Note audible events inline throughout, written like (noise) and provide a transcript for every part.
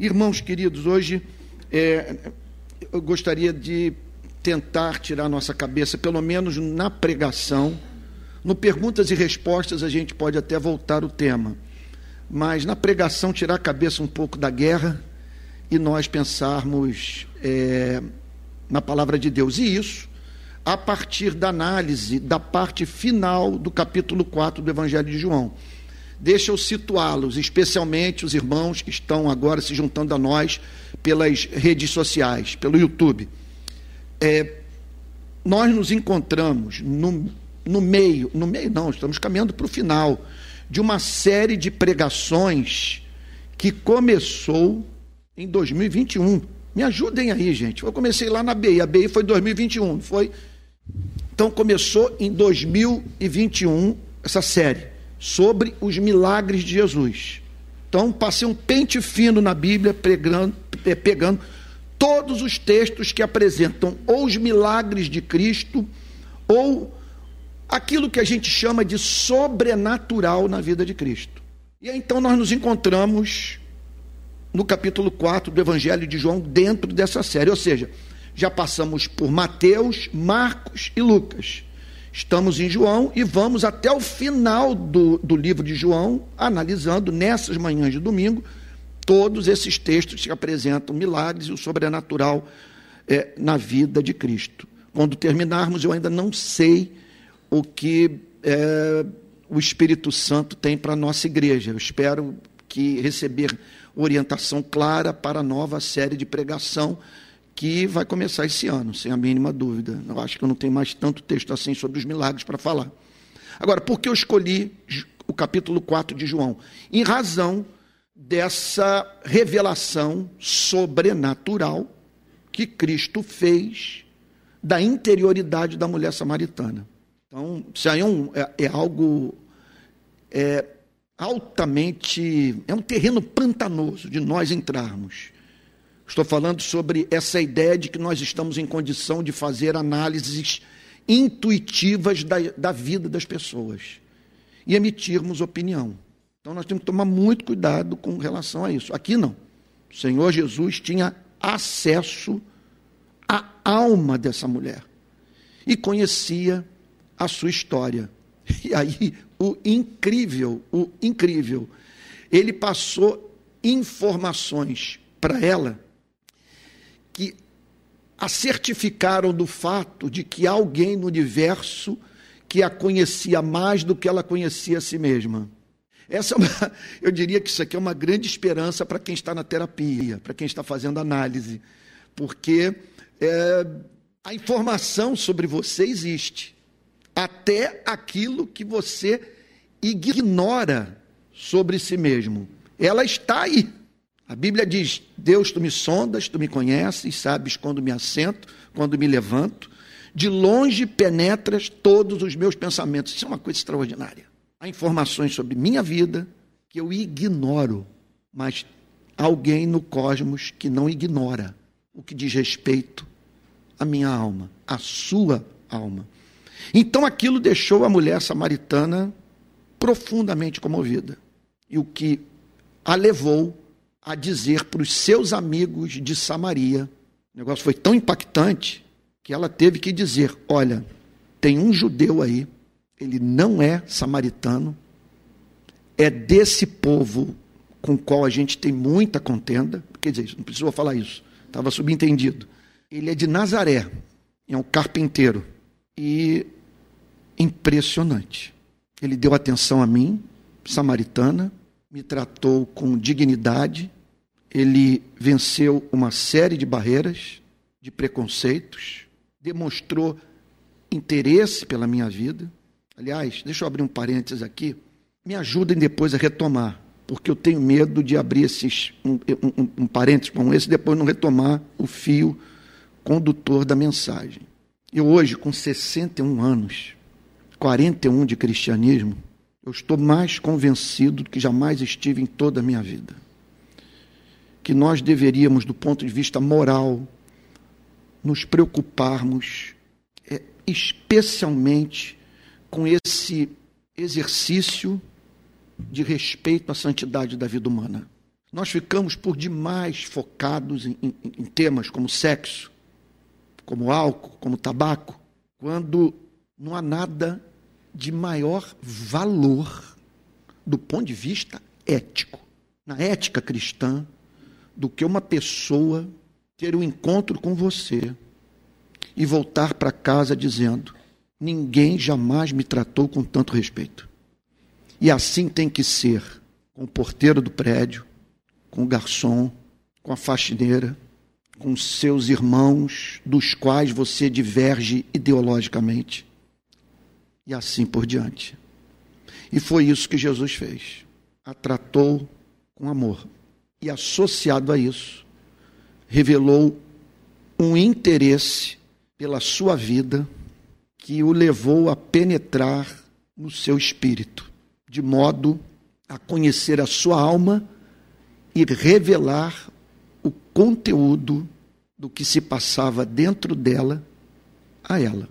Irmãos queridos, hoje é, eu gostaria de tentar tirar nossa cabeça, pelo menos na pregação. No perguntas e respostas a gente pode até voltar o tema, mas na pregação tirar a cabeça um pouco da guerra e nós pensarmos é, na palavra de Deus. E isso a partir da análise da parte final do capítulo 4 do Evangelho de João. Deixa eu situá-los, especialmente os irmãos que estão agora se juntando a nós pelas redes sociais, pelo YouTube. É, nós nos encontramos no, no meio, no meio não, estamos caminhando para o final de uma série de pregações que começou em 2021. Me ajudem aí, gente. Eu comecei lá na BI, a BI foi 2021, foi? Então começou em 2021 essa série sobre os milagres de Jesus. Então, passei um pente fino na Bíblia, pregando, é, pegando todos os textos que apresentam ou os milagres de Cristo, ou aquilo que a gente chama de sobrenatural na vida de Cristo. E então nós nos encontramos no capítulo 4 do Evangelho de João, dentro dessa série. Ou seja, já passamos por Mateus, Marcos e Lucas. Estamos em João e vamos até o final do, do livro de João, analisando nessas manhãs de domingo todos esses textos que apresentam milagres e o sobrenatural é, na vida de Cristo. Quando terminarmos, eu ainda não sei o que é, o Espírito Santo tem para a nossa igreja. Eu espero que receber orientação clara para a nova série de pregação que vai começar esse ano, sem a mínima dúvida. Eu acho que eu não tenho mais tanto texto assim sobre os milagres para falar. Agora, por que eu escolhi o capítulo 4 de João? Em razão dessa revelação sobrenatural que Cristo fez da interioridade da mulher samaritana. Então, isso aí é, um, é, é algo é, altamente. é um terreno pantanoso de nós entrarmos. Estou falando sobre essa ideia de que nós estamos em condição de fazer análises intuitivas da, da vida das pessoas e emitirmos opinião. Então nós temos que tomar muito cuidado com relação a isso. Aqui não. O Senhor Jesus tinha acesso à alma dessa mulher e conhecia a sua história. (laughs) E aí, o incrível, o incrível, ele passou informações para ela que a certificaram do fato de que alguém no universo que a conhecia mais do que ela conhecia a si mesma. Essa é uma, (laughs) eu diria que isso aqui é uma grande esperança para quem está na terapia, para quem está fazendo análise, porque é, a informação sobre você existe, até aquilo que você ignora sobre si mesmo. Ela está aí. A Bíblia diz: Deus, tu me sondas, tu me conheces, sabes quando me assento, quando me levanto. De longe penetras todos os meus pensamentos. Isso é uma coisa extraordinária. Há informações sobre minha vida que eu ignoro, mas alguém no cosmos que não ignora o que diz respeito à minha alma, à sua alma. Então aquilo deixou a mulher samaritana profundamente comovida. E o que a levou a dizer para os seus amigos de Samaria. O negócio foi tão impactante que ela teve que dizer: Olha, tem um judeu aí, ele não é samaritano, é desse povo com o qual a gente tem muita contenda. Quer dizer, não precisou falar isso, estava subentendido. Ele é de Nazaré, é um carpinteiro. E impressionante. Ele deu atenção a mim, samaritana, me tratou com dignidade, ele venceu uma série de barreiras, de preconceitos, demonstrou interesse pela minha vida. Aliás, deixa eu abrir um parênteses aqui. Me ajudem depois a retomar, porque eu tenho medo de abrir esses um, um, um parênteses como esse e depois não retomar o fio condutor da mensagem. Eu hoje, com 61 anos, 41 de cristianismo, eu estou mais convencido do que jamais estive em toda a minha vida que nós deveríamos, do ponto de vista moral, nos preocuparmos é, especialmente com esse exercício de respeito à santidade da vida humana. Nós ficamos por demais focados em, em, em temas como sexo, como álcool, como tabaco, quando não há nada de maior valor do ponto de vista ético, na ética cristã, do que uma pessoa ter um encontro com você e voltar para casa dizendo: Ninguém jamais me tratou com tanto respeito. E assim tem que ser com o porteiro do prédio, com o garçom, com a faxineira, com seus irmãos, dos quais você diverge ideologicamente, e assim por diante. E foi isso que Jesus fez. A tratou com amor. E associado a isso, revelou um interesse pela sua vida que o levou a penetrar no seu espírito, de modo a conhecer a sua alma e revelar o conteúdo do que se passava dentro dela a ela.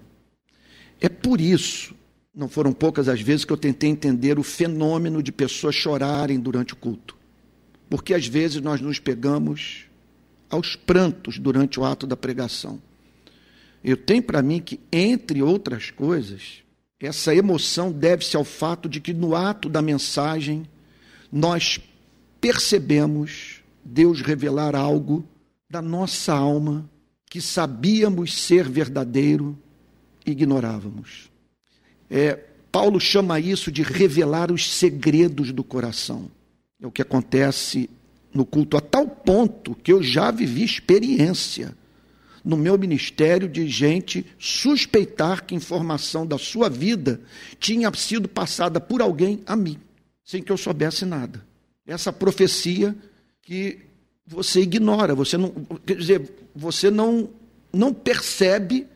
É por isso, não foram poucas as vezes que eu tentei entender o fenômeno de pessoas chorarem durante o culto. Porque às vezes nós nos pegamos aos prantos durante o ato da pregação. Eu tenho para mim que, entre outras coisas, essa emoção deve-se ao fato de que no ato da mensagem nós percebemos Deus revelar algo da nossa alma que sabíamos ser verdadeiro e ignorávamos. É, Paulo chama isso de revelar os segredos do coração. É o que acontece no culto a tal ponto que eu já vivi experiência no meu ministério de gente suspeitar que informação da sua vida tinha sido passada por alguém a mim, sem que eu soubesse nada. Essa profecia que você ignora, você não, quer dizer, você não, não percebe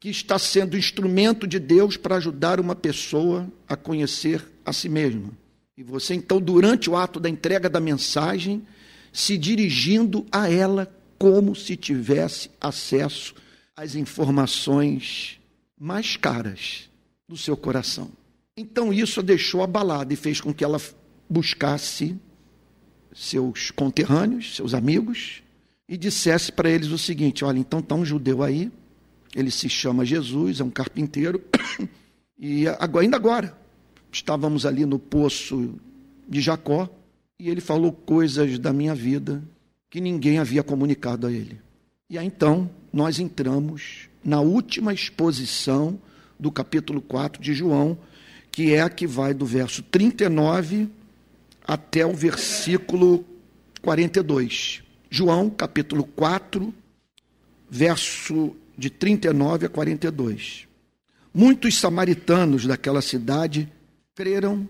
que está sendo instrumento de Deus para ajudar uma pessoa a conhecer a si mesma. E você, então, durante o ato da entrega da mensagem, se dirigindo a ela como se tivesse acesso às informações mais caras do seu coração. Então, isso a deixou abalada e fez com que ela buscasse seus conterrâneos, seus amigos, e dissesse para eles o seguinte: olha, então está um judeu aí, ele se chama Jesus, é um carpinteiro, (coughs) e ainda agora estávamos ali no poço de Jacó, e ele falou coisas da minha vida que ninguém havia comunicado a ele. E aí então nós entramos na última exposição do capítulo 4 de João, que é a que vai do verso 39 até o versículo 42. João, capítulo 4, verso de 39 a 42. Muitos samaritanos daquela cidade creram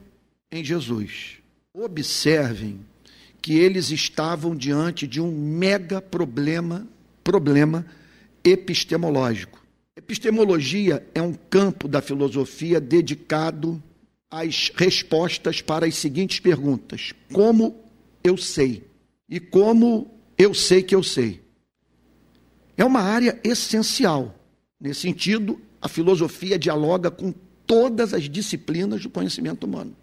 em Jesus. Observem que eles estavam diante de um mega problema, problema epistemológico. Epistemologia é um campo da filosofia dedicado as respostas para as seguintes perguntas: como eu sei? E como eu sei que eu sei? É uma área essencial. Nesse sentido, a filosofia dialoga com todas as disciplinas do conhecimento humano.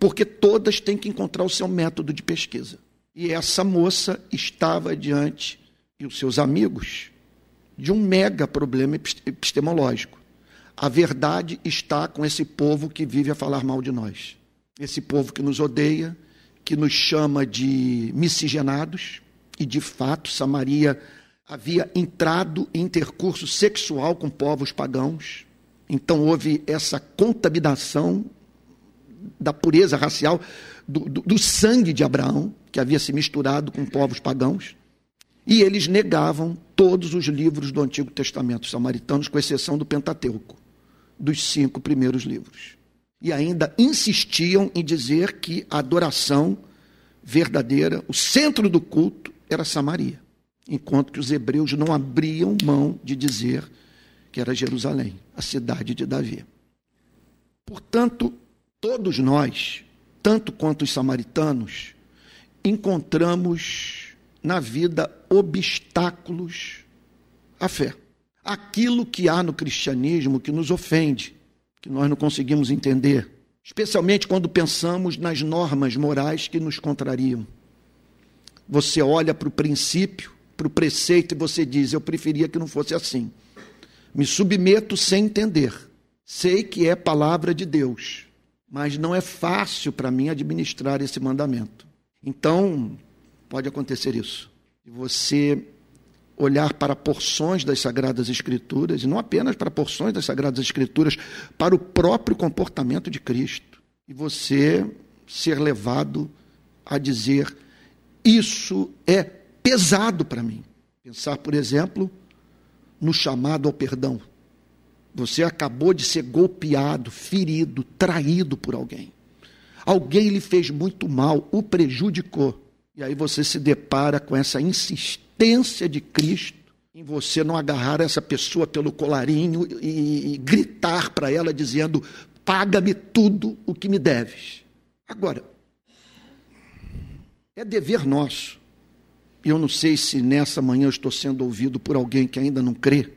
Porque todas têm que encontrar o seu método de pesquisa. E essa moça estava diante, e os seus amigos, de um mega problema epistemológico. A verdade está com esse povo que vive a falar mal de nós. Esse povo que nos odeia, que nos chama de miscigenados, e de fato Samaria havia entrado em intercurso sexual com povos pagãos. Então houve essa contaminação da pureza racial do, do, do sangue de Abraão, que havia se misturado com povos pagãos. E eles negavam todos os livros do Antigo Testamento samaritanos, com exceção do Pentateuco dos cinco primeiros livros. E ainda insistiam em dizer que a adoração verdadeira, o centro do culto, era Samaria, enquanto que os hebreus não abriam mão de dizer que era Jerusalém, a cidade de Davi. Portanto, todos nós, tanto quanto os samaritanos, encontramos na vida obstáculos à fé aquilo que há no cristianismo que nos ofende, que nós não conseguimos entender, especialmente quando pensamos nas normas morais que nos contrariam. você olha para o princípio, para o preceito e você diz: Eu preferia que não fosse assim. Me submeto sem entender. Sei que é palavra de Deus, mas não é fácil para mim administrar esse mandamento. Então, pode acontecer isso. Você olhar para porções das Sagradas Escrituras, e não apenas para porções das Sagradas Escrituras, para o próprio comportamento de Cristo. E você ser levado a dizer: Isso é pesado para mim. Pensar, por exemplo, no chamado ao perdão. Você acabou de ser golpeado, ferido, traído por alguém. Alguém lhe fez muito mal, o prejudicou. E aí você se depara com essa insistência de Cristo em você não agarrar essa pessoa pelo colarinho e, e gritar para ela dizendo: paga-me tudo o que me deves. Agora, é dever nosso. E eu não sei se nessa manhã eu estou sendo ouvido por alguém que ainda não crê,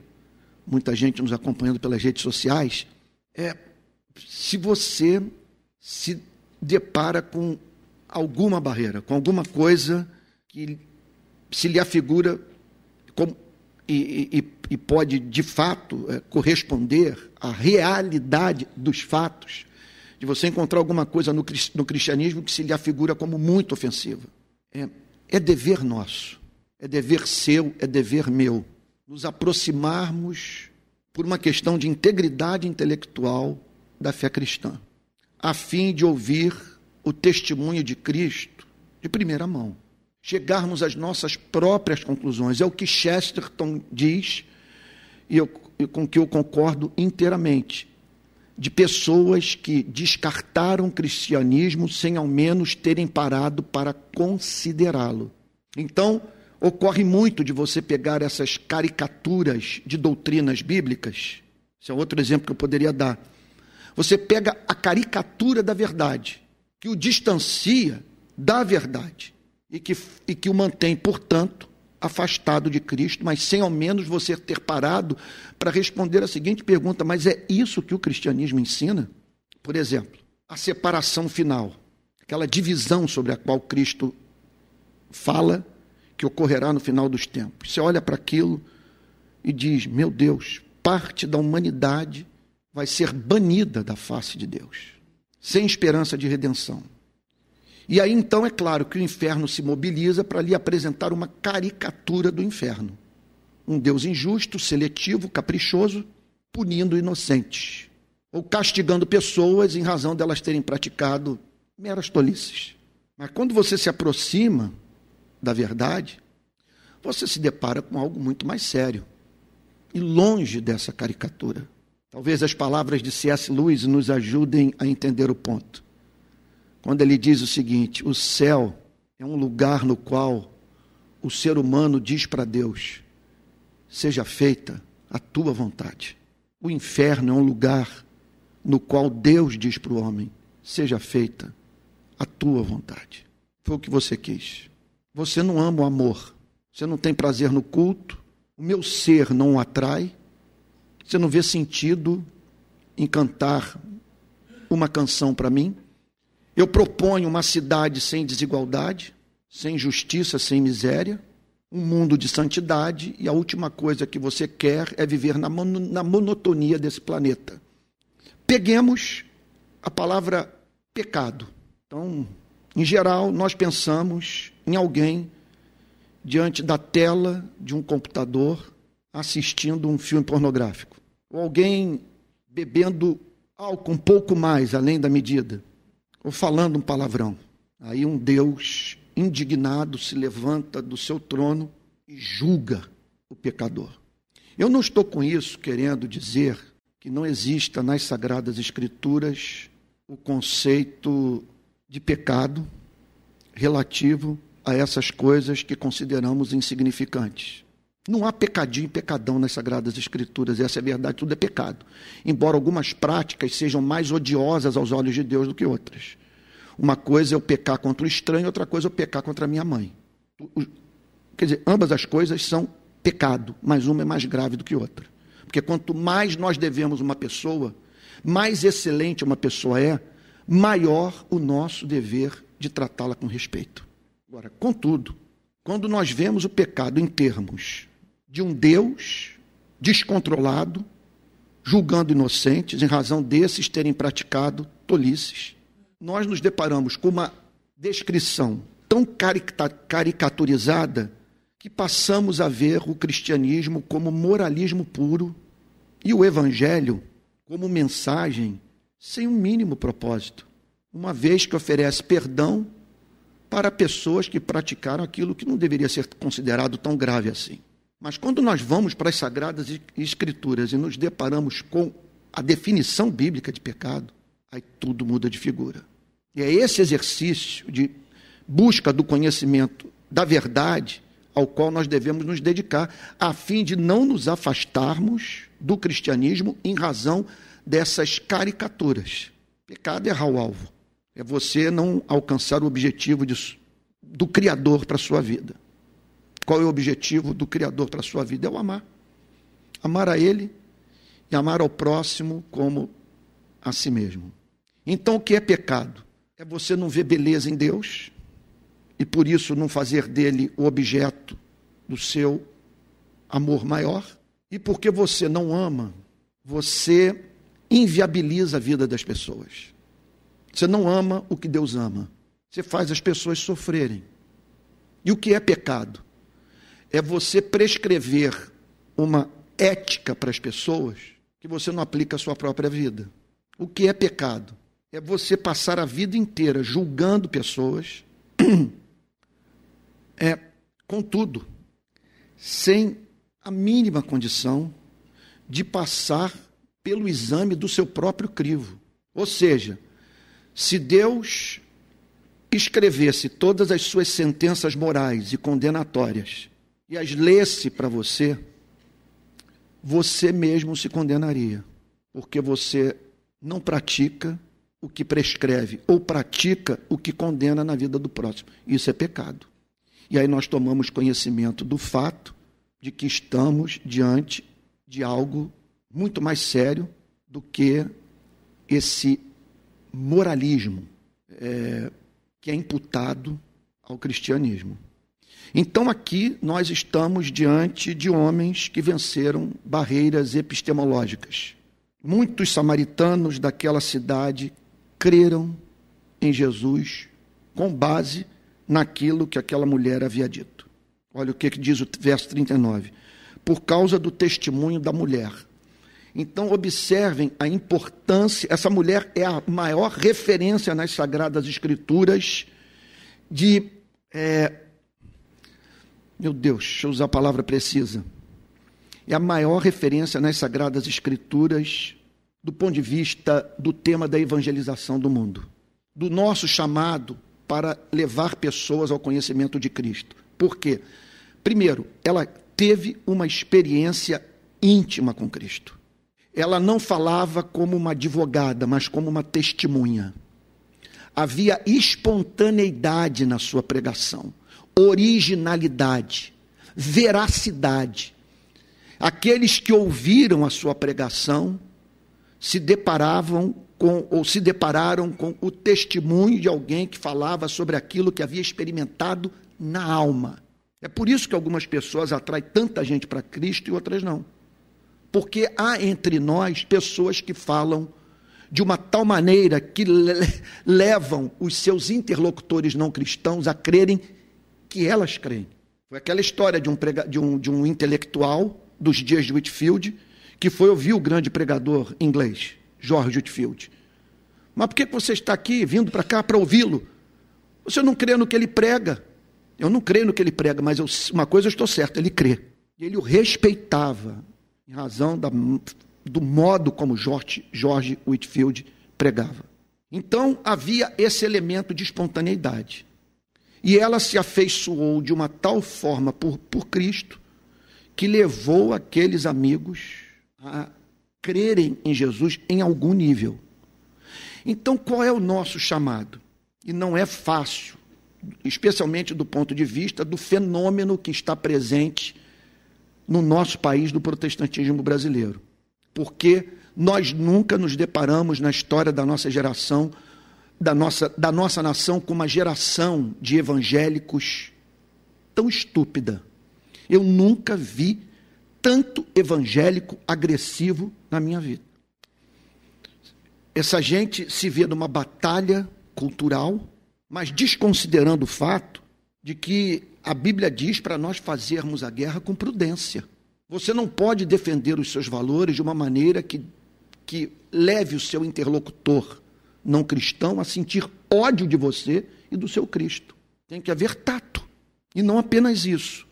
muita gente nos acompanhando pelas redes sociais. É, se você se depara com alguma barreira, com alguma coisa que se lhe afigura como, e, e, e, pode, de fato, é, corresponder à realidade dos fatos, de você encontrar alguma coisa no, no cristianismo que se lhe afigura como muito ofensiva. É, é dever nosso, é dever seu, é dever meu, nos aproximarmos por uma questão de integridade intelectual da fé cristã, a fim de ouvir o testemunho de Cristo de primeira mão. Chegarmos às nossas próprias conclusões. É o que Chesterton diz, e, eu, com que eu concordo inteiramente. De pessoas que descartaram o cristianismo sem ao menos terem parado para considerá-lo. Então, ocorre muito de você pegar essas caricaturas de doutrinas bíblicas. Esse é outro exemplo que eu poderia dar. Você pega a caricatura da verdade que o distancia da verdade e que, e que o mantém, portanto, afastado de Cristo, mas sem ao menos você ter parado para responder a seguinte pergunta: mas é isso que o cristianismo ensina? Por exemplo, a separação final, aquela divisão sobre a qual Cristo fala que ocorrerá no final dos tempos. Você olha para aquilo e diz: meu Deus, parte da humanidade vai ser banida da face de Deus sem esperança de redenção. E aí então é claro que o inferno se mobiliza para lhe apresentar uma caricatura do inferno. Um Deus injusto, seletivo, caprichoso, punindo inocentes, ou castigando pessoas em razão delas terem praticado meras tolices. Mas quando você se aproxima da verdade, você se depara com algo muito mais sério e longe dessa caricatura. Talvez as palavras de C.S. Lewis nos ajudem a entender o ponto. Quando ele diz o seguinte: o céu é um lugar no qual o ser humano diz para Deus: seja feita a tua vontade. O inferno é um lugar no qual Deus diz para o homem: seja feita a tua vontade. Foi o que você quis. Você não ama o amor, você não tem prazer no culto, o meu ser não o atrai, você não vê sentido em cantar uma canção para mim? Eu proponho uma cidade sem desigualdade, sem justiça, sem miséria, um mundo de santidade, e a última coisa que você quer é viver na, na monotonia desse planeta. Peguemos a palavra pecado. Então, em geral, nós pensamos em alguém diante da tela de um computador assistindo um filme pornográfico ou alguém bebendo álcool um pouco mais além da medida, ou falando um palavrão. Aí um Deus indignado se levanta do seu trono e julga o pecador. Eu não estou com isso querendo dizer que não exista nas Sagradas Escrituras o conceito de pecado relativo a essas coisas que consideramos insignificantes. Não há pecadinho e pecadão nas Sagradas Escrituras, essa é a verdade, tudo é pecado. Embora algumas práticas sejam mais odiosas aos olhos de Deus do que outras. Uma coisa é eu pecar contra o estranho, outra coisa é eu pecar contra a minha mãe. Quer dizer, ambas as coisas são pecado, mas uma é mais grave do que outra. Porque quanto mais nós devemos uma pessoa, mais excelente uma pessoa é, maior o nosso dever de tratá-la com respeito. Agora, contudo, quando nós vemos o pecado em termos de um Deus descontrolado, julgando inocentes em razão desses terem praticado tolices, nós nos deparamos com uma descrição tão caricaturizada que passamos a ver o cristianismo como moralismo puro e o evangelho como mensagem sem um mínimo propósito, uma vez que oferece perdão para pessoas que praticaram aquilo que não deveria ser considerado tão grave assim. Mas quando nós vamos para as Sagradas Escrituras e nos deparamos com a definição bíblica de pecado, aí tudo muda de figura. E é esse exercício de busca do conhecimento da verdade ao qual nós devemos nos dedicar, a fim de não nos afastarmos do cristianismo em razão dessas caricaturas. Pecado é errar o alvo. É você não alcançar o objetivo de, do Criador para a sua vida. Qual é o objetivo do Criador para a sua vida? É o amar. Amar a Ele e amar ao próximo como a si mesmo. Então, o que é pecado? É você não ver beleza em Deus e por isso não fazer dele o objeto do seu amor maior. E porque você não ama, você inviabiliza a vida das pessoas. Você não ama o que Deus ama. Você faz as pessoas sofrerem. E o que é pecado? É você prescrever uma ética para as pessoas que você não aplica à sua própria vida. O que é pecado? É você passar a vida inteira julgando pessoas, (clears throat) é, contudo, sem a mínima condição de passar pelo exame do seu próprio crivo. Ou seja, se Deus escrevesse todas as suas sentenças morais e condenatórias e as lesse para você, você mesmo se condenaria, porque você não pratica o que prescreve ou pratica o que condena na vida do próximo. Isso é pecado. E aí nós tomamos conhecimento do fato de que estamos diante de algo muito mais sério do que esse moralismo é, que é imputado ao cristianismo. Então aqui nós estamos diante de homens que venceram barreiras epistemológicas. Muitos samaritanos daquela cidade creram em Jesus com base naquilo que aquela mulher havia dito. Olha o que diz o verso 39. Por causa do testemunho da mulher. Então, observem a importância. Essa mulher é a maior referência nas Sagradas Escrituras de é, meu Deus, deixa eu usar a palavra precisa. É a maior referência nas Sagradas Escrituras do ponto de vista do tema da evangelização do mundo, do nosso chamado para levar pessoas ao conhecimento de Cristo. Por quê? Primeiro, ela teve uma experiência íntima com Cristo. Ela não falava como uma advogada, mas como uma testemunha. Havia espontaneidade na sua pregação originalidade, veracidade. Aqueles que ouviram a sua pregação se deparavam com ou se depararam com o testemunho de alguém que falava sobre aquilo que havia experimentado na alma. É por isso que algumas pessoas atraem tanta gente para Cristo e outras não. Porque há entre nós pessoas que falam de uma tal maneira que levam os seus interlocutores não cristãos a crerem que elas creem. Foi aquela história de um, prega, de um, de um intelectual dos dias de Whitfield que foi ouvir o grande pregador inglês, George Whitfield. Mas por que você está aqui, vindo para cá para ouvi-lo? Você não crê no que ele prega. Eu não creio no que ele prega, mas eu, uma coisa eu estou certo, ele crê. Ele o respeitava, em razão da, do modo como George, George Whitfield pregava. Então havia esse elemento de espontaneidade. E ela se afeiçoou de uma tal forma por, por Cristo que levou aqueles amigos a crerem em Jesus em algum nível. Então, qual é o nosso chamado? E não é fácil, especialmente do ponto de vista do fenômeno que está presente no nosso país do protestantismo brasileiro. Porque nós nunca nos deparamos na história da nossa geração da nossa, da nossa nação com uma geração de evangélicos tão estúpida. Eu nunca vi tanto evangélico agressivo na minha vida. Essa gente se vê numa batalha cultural, mas desconsiderando o fato de que a Bíblia diz para nós fazermos a guerra com prudência. Você não pode defender os seus valores de uma maneira que, que leve o seu interlocutor não cristão a sentir ódio de você e do seu Cristo. Tem que haver tato. E não apenas isso.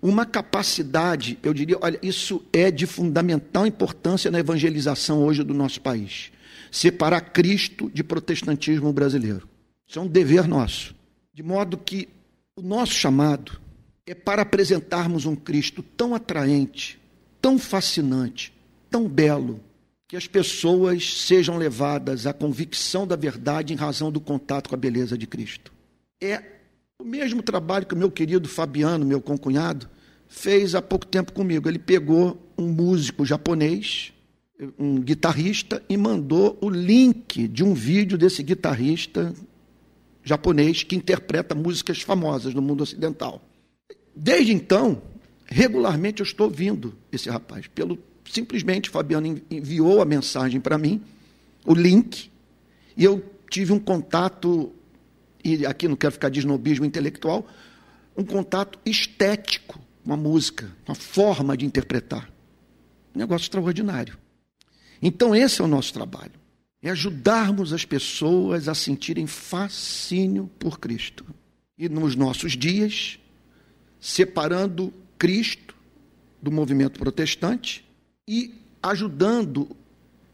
Uma capacidade, eu diria, olha, isso é de fundamental importância na evangelização hoje do nosso país. Separar Cristo de protestantismo brasileiro. Isso é um dever nosso. De modo que o nosso chamado é para apresentarmos um Cristo tão atraente, tão fascinante, tão belo, que as pessoas sejam levadas à convicção da verdade em razão do contato com a beleza de Cristo. É o mesmo trabalho que o meu querido Fabiano, meu concunhado, fez há pouco tempo comigo. Ele pegou um músico japonês, um guitarrista, e mandou o link de um vídeo desse guitarrista japonês que interpreta músicas famosas no mundo ocidental. Desde então, regularmente eu estou ouvindo esse rapaz. Pelo simplesmente Fabiano enviou a mensagem para mim, o link, e eu tive um contato e aqui não quero ficar de snobismo intelectual, um contato estético com a música, uma forma de interpretar. Um negócio extraordinário. Então esse é o nosso trabalho é ajudarmos as pessoas a sentirem fascínio por Cristo. E nos nossos dias, separando Cristo do movimento protestante e ajudando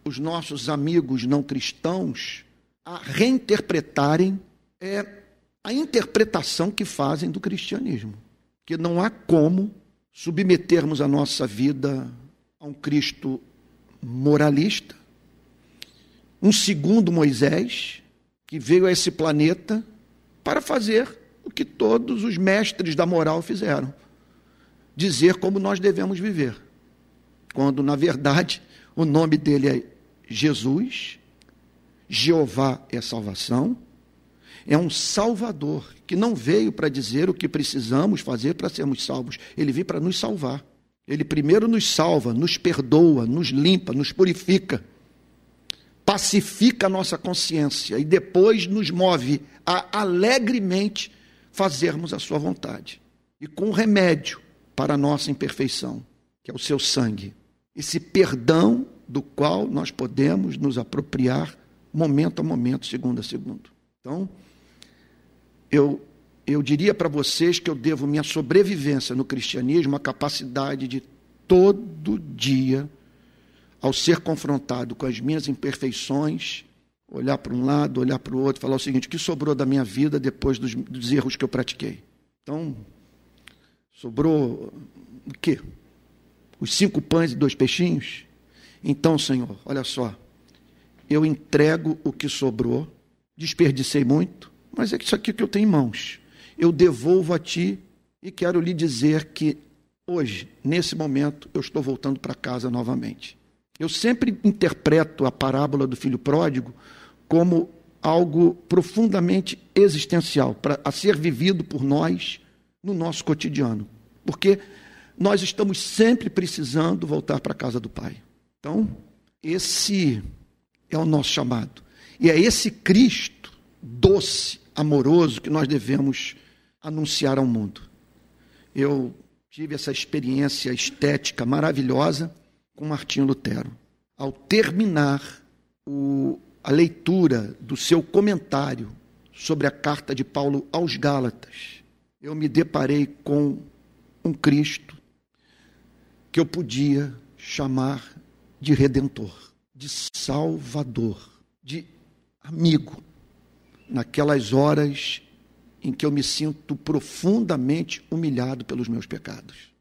os nossos amigos não cristãos a reinterpretarem é, a interpretação que fazem do cristianismo. Que não há como submetermos a nossa vida a um Cristo moralista, um segundo Moisés, que veio a esse planeta para fazer o que todos os mestres da moral fizeram: dizer como nós devemos viver. Quando, na verdade, o nome dele é Jesus, Jeová é salvação, é um Salvador que não veio para dizer o que precisamos fazer para sermos salvos, ele veio para nos salvar. Ele primeiro nos salva, nos perdoa, nos limpa, nos purifica pacifica a nossa consciência e depois nos move a alegremente fazermos a sua vontade. E com remédio para a nossa imperfeição, que é o seu sangue. Esse perdão do qual nós podemos nos apropriar momento a momento, segundo a segundo. Então, eu, eu diria para vocês que eu devo minha sobrevivência no cristianismo à capacidade de todo dia ao ser confrontado com as minhas imperfeições, olhar para um lado, olhar para o outro, falar o seguinte: o que sobrou da minha vida depois dos, dos erros que eu pratiquei? Então, sobrou o quê? Os cinco pães e dois peixinhos? Então, Senhor, olha só, eu entrego o que sobrou, desperdicei muito, mas é isso aqui que eu tenho em mãos. Eu devolvo a Ti e quero lhe dizer que hoje, nesse momento, eu estou voltando para casa novamente. Eu sempre interpreto a parábola do filho pródigo como algo profundamente existencial, para ser vivido por nós no nosso cotidiano. Porque nós estamos sempre precisando voltar para a casa do Pai. Então, esse é o nosso chamado. E é esse Cristo doce, amoroso, que nós devemos anunciar ao mundo. Eu tive essa experiência estética maravilhosa com Martinho Lutero. Ao terminar o, a leitura do seu comentário sobre a carta de Paulo aos Gálatas, eu me deparei com um Cristo que eu podia chamar de redentor, de salvador, de amigo, naquelas horas em que eu me sinto profundamente humilhado pelos meus pecados.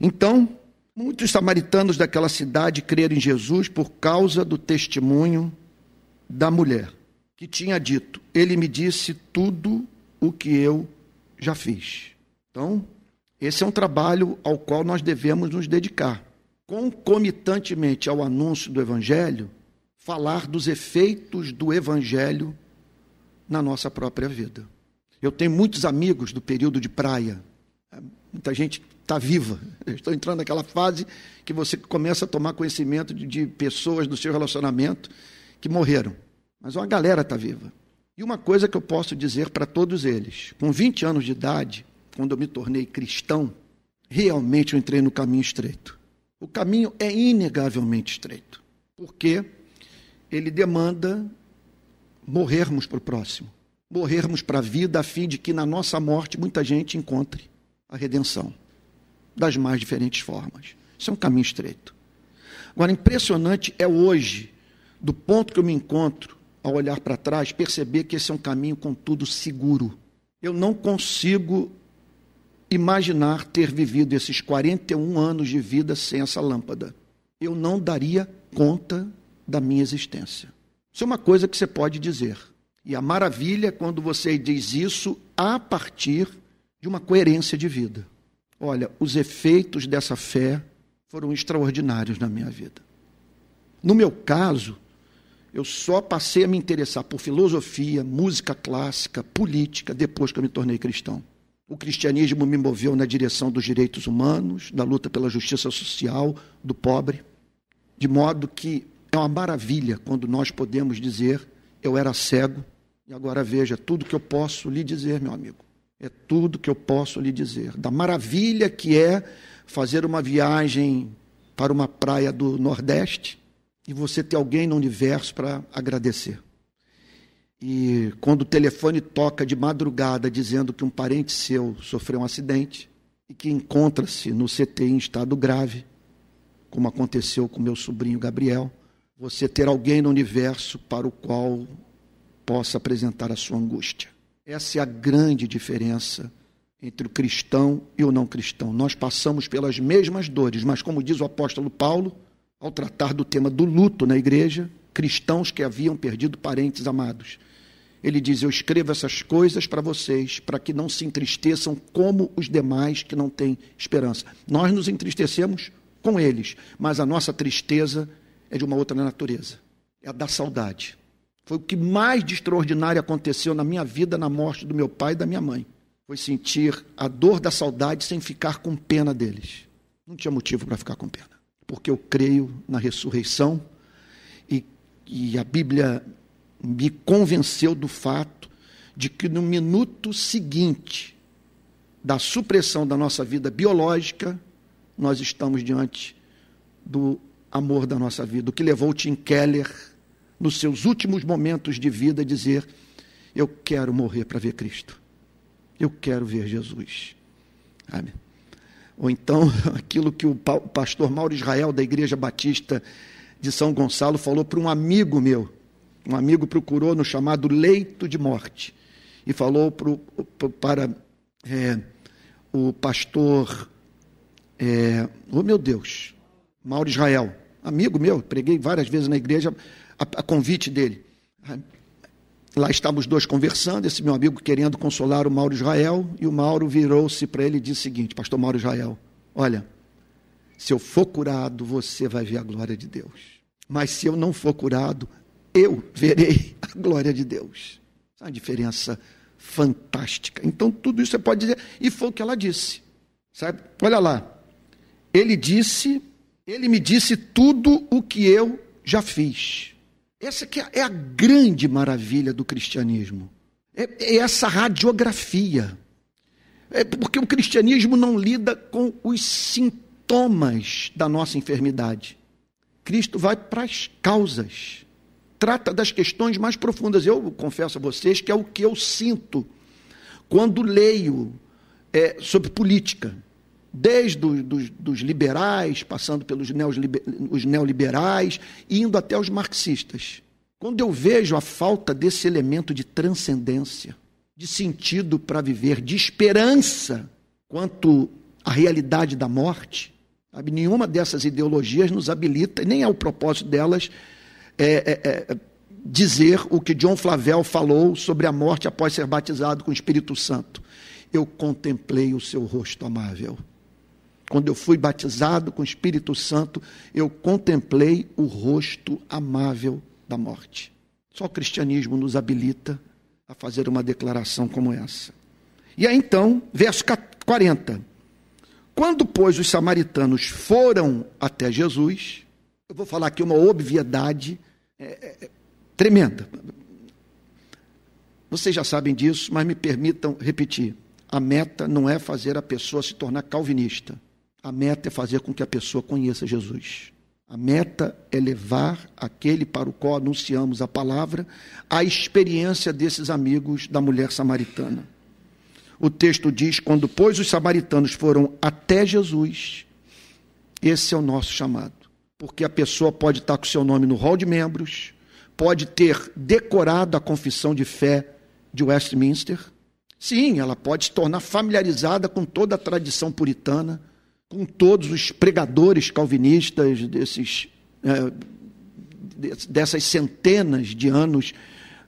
Então, Muitos samaritanos daquela cidade creram em Jesus por causa do testemunho da mulher, que tinha dito: Ele me disse tudo o que eu já fiz. Então, esse é um trabalho ao qual nós devemos nos dedicar. Concomitantemente ao anúncio do Evangelho, falar dos efeitos do Evangelho na nossa própria vida. Eu tenho muitos amigos do período de praia, Muita gente está viva. (laughs) Estou entrando naquela fase que você começa a tomar conhecimento de, de pessoas do seu relacionamento que morreram. Mas uma galera está viva. E uma coisa que eu posso dizer para todos eles: com 20 anos de idade, quando eu me tornei cristão, realmente eu entrei no caminho estreito. O caminho é inegavelmente estreito, porque ele demanda morrermos para o próximo, morrermos para a vida, a fim de que na nossa morte muita gente encontre a redenção das mais diferentes formas. Isso é um caminho estreito. Agora, impressionante é hoje, do ponto que eu me encontro, ao olhar para trás, perceber que esse é um caminho, contudo, seguro. Eu não consigo imaginar ter vivido esses 41 anos de vida sem essa lâmpada. Eu não daria conta da minha existência. Isso é uma coisa que você pode dizer. E a maravilha é quando você diz isso a partir de uma coerência de vida. Olha, os efeitos dessa fé foram extraordinários na minha vida. No meu caso, eu só passei a me interessar por filosofia, música clássica, política, depois que eu me tornei cristão. O cristianismo me moveu na direção dos direitos humanos, da luta pela justiça social, do pobre, de modo que é uma maravilha quando nós podemos dizer: eu era cego e agora veja tudo que eu posso lhe dizer, meu amigo. É tudo que eu posso lhe dizer. Da maravilha que é fazer uma viagem para uma praia do Nordeste e você ter alguém no universo para agradecer. E quando o telefone toca de madrugada dizendo que um parente seu sofreu um acidente e que encontra-se no CT em estado grave, como aconteceu com meu sobrinho Gabriel, você ter alguém no universo para o qual possa apresentar a sua angústia. Essa é a grande diferença entre o cristão e o não cristão. Nós passamos pelas mesmas dores, mas, como diz o apóstolo Paulo, ao tratar do tema do luto na igreja, cristãos que haviam perdido parentes amados. Ele diz: Eu escrevo essas coisas para vocês, para que não se entristeçam como os demais que não têm esperança. Nós nos entristecemos com eles, mas a nossa tristeza é de uma outra natureza é a da saudade. Foi o que mais de extraordinário aconteceu na minha vida na morte do meu pai e da minha mãe. Foi sentir a dor da saudade sem ficar com pena deles. Não tinha motivo para ficar com pena. Porque eu creio na ressurreição e, e a Bíblia me convenceu do fato de que no minuto seguinte da supressão da nossa vida biológica, nós estamos diante do amor da nossa vida. O que levou Tim Keller nos seus últimos momentos de vida, dizer: Eu quero morrer para ver Cristo. Eu quero ver Jesus. Sabe? Ou então, (laughs) aquilo que o pastor Mauro Israel, da Igreja Batista de São Gonçalo, falou para um amigo meu. Um amigo procurou no chamado leito de morte e falou pro, para é, o pastor, é, oh meu Deus, Mauro Israel, amigo meu, preguei várias vezes na igreja, a, a convite dele. Lá estávamos dois conversando, esse meu amigo querendo consolar o Mauro Israel, e o Mauro virou-se para ele e disse o seguinte: Pastor Mauro Israel, olha, se eu for curado, você vai ver a glória de Deus. Mas se eu não for curado, eu verei a glória de Deus. É uma diferença fantástica. Então, tudo isso você pode dizer, e foi o que ela disse. Sabe? Olha lá. Ele disse, ele me disse tudo o que eu já fiz. Essa que é a grande maravilha do cristianismo. É, é essa radiografia. É porque o cristianismo não lida com os sintomas da nossa enfermidade. Cristo vai para as causas. Trata das questões mais profundas. Eu confesso a vocês que é o que eu sinto quando leio é, sobre política desde os dos, dos liberais, passando pelos os neoliberais, indo até os marxistas. Quando eu vejo a falta desse elemento de transcendência, de sentido para viver, de esperança quanto à realidade da morte, sabe? nenhuma dessas ideologias nos habilita, nem é o propósito delas é, é, é, dizer o que John Flavel falou sobre a morte após ser batizado com o Espírito Santo. Eu contemplei o seu rosto amável quando eu fui batizado com o Espírito Santo, eu contemplei o rosto amável da morte. Só o cristianismo nos habilita a fazer uma declaração como essa. E aí então, verso 40. Quando, pois, os samaritanos foram até Jesus, eu vou falar aqui uma obviedade é, é, é tremenda. Vocês já sabem disso, mas me permitam repetir. A meta não é fazer a pessoa se tornar calvinista. A meta é fazer com que a pessoa conheça Jesus. A meta é levar aquele para o qual anunciamos a palavra a experiência desses amigos da mulher samaritana. O texto diz: quando, pois, os samaritanos foram até Jesus, esse é o nosso chamado. Porque a pessoa pode estar com seu nome no rol de membros, pode ter decorado a confissão de fé de Westminster. Sim, ela pode se tornar familiarizada com toda a tradição puritana, com todos os pregadores calvinistas desses, é, dessas centenas de anos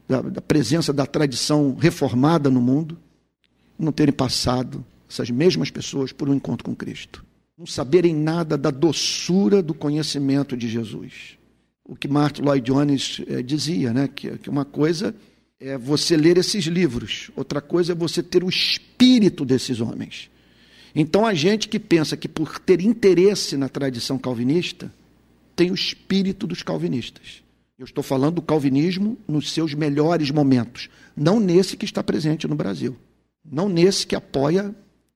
da, da presença da tradição reformada no mundo, não terem passado, essas mesmas pessoas, por um encontro com Cristo. Não saberem nada da doçura do conhecimento de Jesus. O que Martin Lloyd Jones é, dizia, né? que, que uma coisa é você ler esses livros, outra coisa é você ter o espírito desses homens. Então, a gente que pensa que por ter interesse na tradição calvinista, tem o espírito dos calvinistas. Eu estou falando do calvinismo nos seus melhores momentos, não nesse que está presente no Brasil. Não nesse que apoia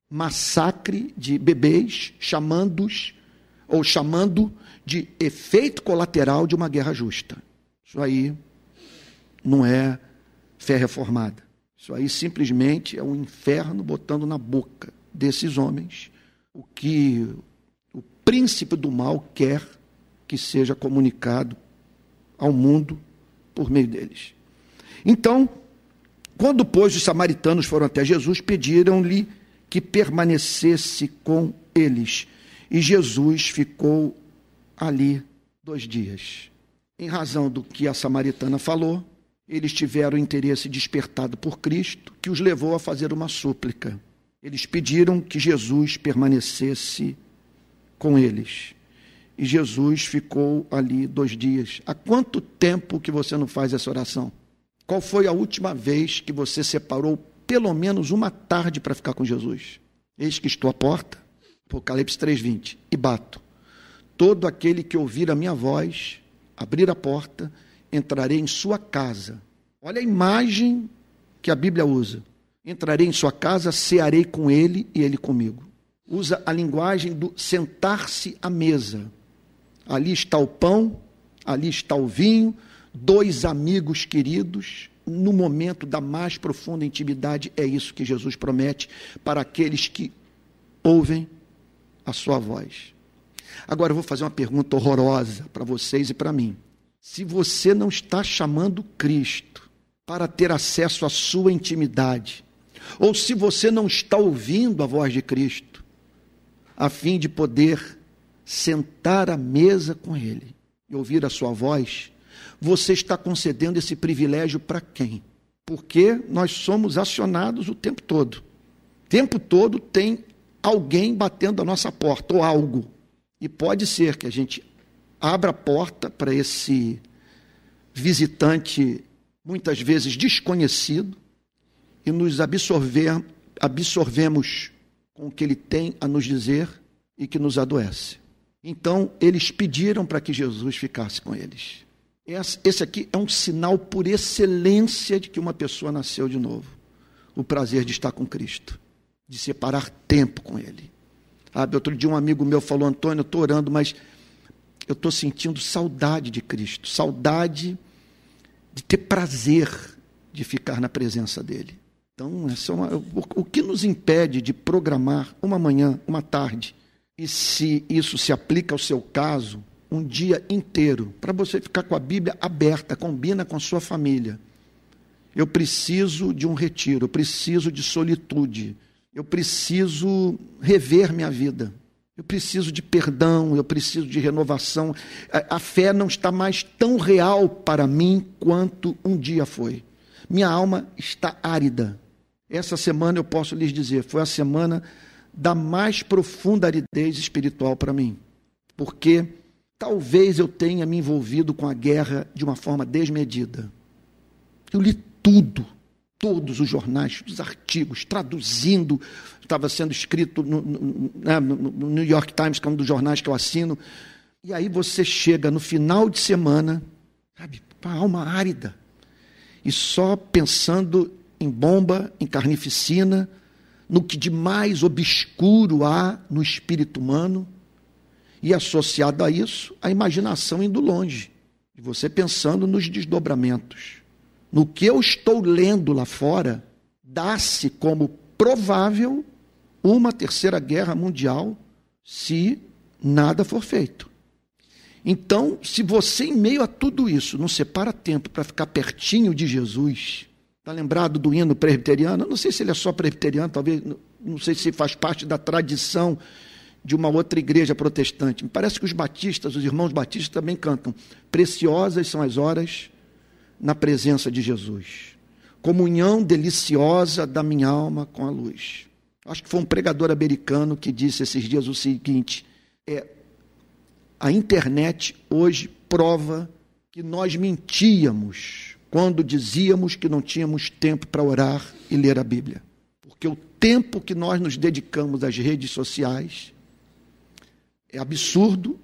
massacre de bebês, chamando-os ou chamando de efeito colateral de uma guerra justa. Isso aí não é fé reformada. Isso aí simplesmente é um inferno botando na boca desses homens o que o príncipe do mal quer que seja comunicado ao mundo por meio deles. Então, quando, pois, os samaritanos foram até Jesus, pediram-lhe que permanecesse com eles. E Jesus ficou ali dois dias. Em razão do que a samaritana falou, eles tiveram interesse despertado por Cristo, que os levou a fazer uma súplica. Eles pediram que Jesus permanecesse com eles. E Jesus ficou ali dois dias. Há quanto tempo que você não faz essa oração? Qual foi a última vez que você separou pelo menos uma tarde para ficar com Jesus? Eis que estou à porta, Apocalipse 3,20, e bato. Todo aquele que ouvir a minha voz, abrir a porta, entrarei em sua casa. Olha a imagem que a Bíblia usa. Entrarei em sua casa, cearei com ele e ele comigo. Usa a linguagem do sentar-se à mesa. Ali está o pão, ali está o vinho, dois amigos queridos, no momento da mais profunda intimidade, é isso que Jesus promete para aqueles que ouvem a sua voz. Agora eu vou fazer uma pergunta horrorosa para vocês e para mim. Se você não está chamando Cristo para ter acesso à sua intimidade, ou se você não está ouvindo a voz de Cristo, a fim de poder sentar à mesa com Ele e ouvir a sua voz, você está concedendo esse privilégio para quem? Porque nós somos acionados o tempo todo. O tempo todo tem alguém batendo a nossa porta, ou algo. E pode ser que a gente abra a porta para esse visitante, muitas vezes desconhecido, e nos absorver, absorvemos com o que ele tem a nos dizer e que nos adoece. Então, eles pediram para que Jesus ficasse com eles. Esse aqui é um sinal por excelência de que uma pessoa nasceu de novo. O prazer de estar com Cristo, de separar tempo com Ele. Ah, outro dia um amigo meu falou, Antônio, eu estou orando, mas eu estou sentindo saudade de Cristo, saudade de ter prazer de ficar na presença dele. Então, é uma, o que nos impede de programar uma manhã, uma tarde, e se isso se aplica ao seu caso, um dia inteiro, para você ficar com a Bíblia aberta, combina com a sua família. Eu preciso de um retiro, eu preciso de solitude, eu preciso rever minha vida. Eu preciso de perdão, eu preciso de renovação. A, a, fé não está mais tão real para mim quanto um dia foi. Minha alma está árida. Essa semana eu posso lhes dizer, foi a semana da mais profunda aridez espiritual para mim. Porque talvez eu tenha me envolvido com a guerra de uma forma desmedida. Eu li tudo, todos os jornais, os artigos, traduzindo, estava sendo escrito no, no, né, no, New York Times, que é um dos jornais que eu assino. E aí você chega no final de semana, sabe, com a alma árida, e só pensando em bomba, em carnificina, no que de mais obscuro há no espírito humano, e associado a isso, a imaginação indo longe, você pensando nos desdobramentos. No que eu estou lendo lá fora, dá-se como provável uma terceira guerra mundial se nada for feito. Então, se você, em meio a tudo isso, não separa tempo para ficar pertinho de Jesus, está lembrado do hino presbiteriano? não sei se ele é só presbiteriano, talvez, não sei se faz parte da tradição de uma outra igreja protestante. Me parece que os batistas, os irmãos batistas também cantam. Preciosas são as horas na presença de Jesus. Comunhão deliciosa da minha alma com a luz. Acho que foi um pregador americano que disse esses dias o seguinte: é, a internet hoje prova que nós mentíamos quando dizíamos que não tínhamos tempo para orar e ler a Bíblia. Porque o tempo que nós nos dedicamos às redes sociais é absurdo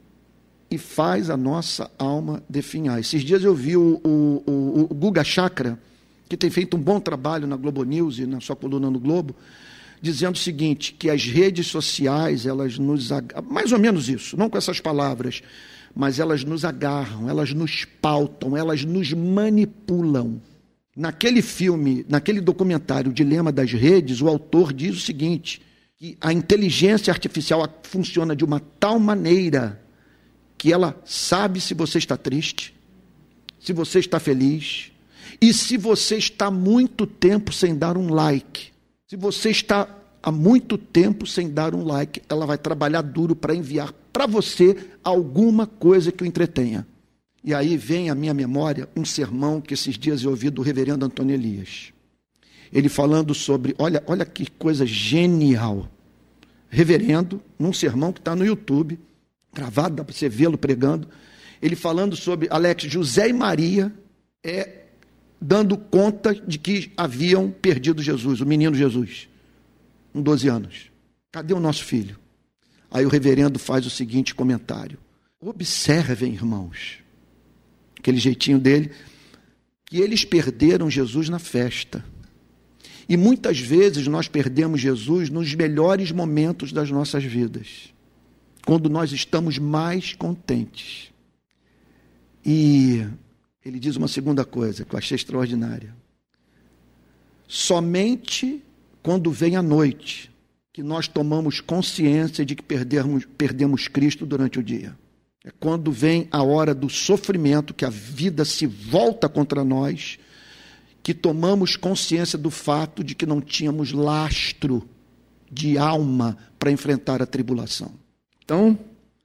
e faz a nossa alma definhar. Esses dias eu vi o, o, o, o Guga Chakra, que tem feito um bom trabalho na Globo News e na sua coluna no Globo, dizendo o seguinte, que as redes sociais, elas nos mais ou menos isso, não com essas palavras, mas elas nos agarram, elas nos pautam, elas nos manipulam. Naquele filme, naquele documentário Dilema das Redes, o autor diz o seguinte, que a inteligência artificial funciona de uma tal maneira que ela sabe se você está triste, se você está feliz, e se você está muito tempo sem dar um like. Se você está há muito tempo sem dar um like, ela vai trabalhar duro para enviar para você alguma coisa que o entretenha. E aí vem à minha memória um sermão que esses dias eu ouvi do reverendo Antônio Elias. Ele falando sobre, olha, olha que coisa genial. Reverendo, num sermão que está no YouTube, gravado, dá para você vê-lo pregando. Ele falando sobre Alex, José e Maria é dando conta de que haviam perdido Jesus, o menino Jesus, com 12 anos. Cadê o nosso filho? Aí o reverendo faz o seguinte comentário: Observem, irmãos, aquele jeitinho dele, que eles perderam Jesus na festa. E muitas vezes nós perdemos Jesus nos melhores momentos das nossas vidas, quando nós estamos mais contentes. E ele diz uma segunda coisa que eu achei extraordinária. Somente quando vem a noite que nós tomamos consciência de que perdemos, perdemos Cristo durante o dia. É quando vem a hora do sofrimento, que a vida se volta contra nós, que tomamos consciência do fato de que não tínhamos lastro de alma para enfrentar a tribulação. Então,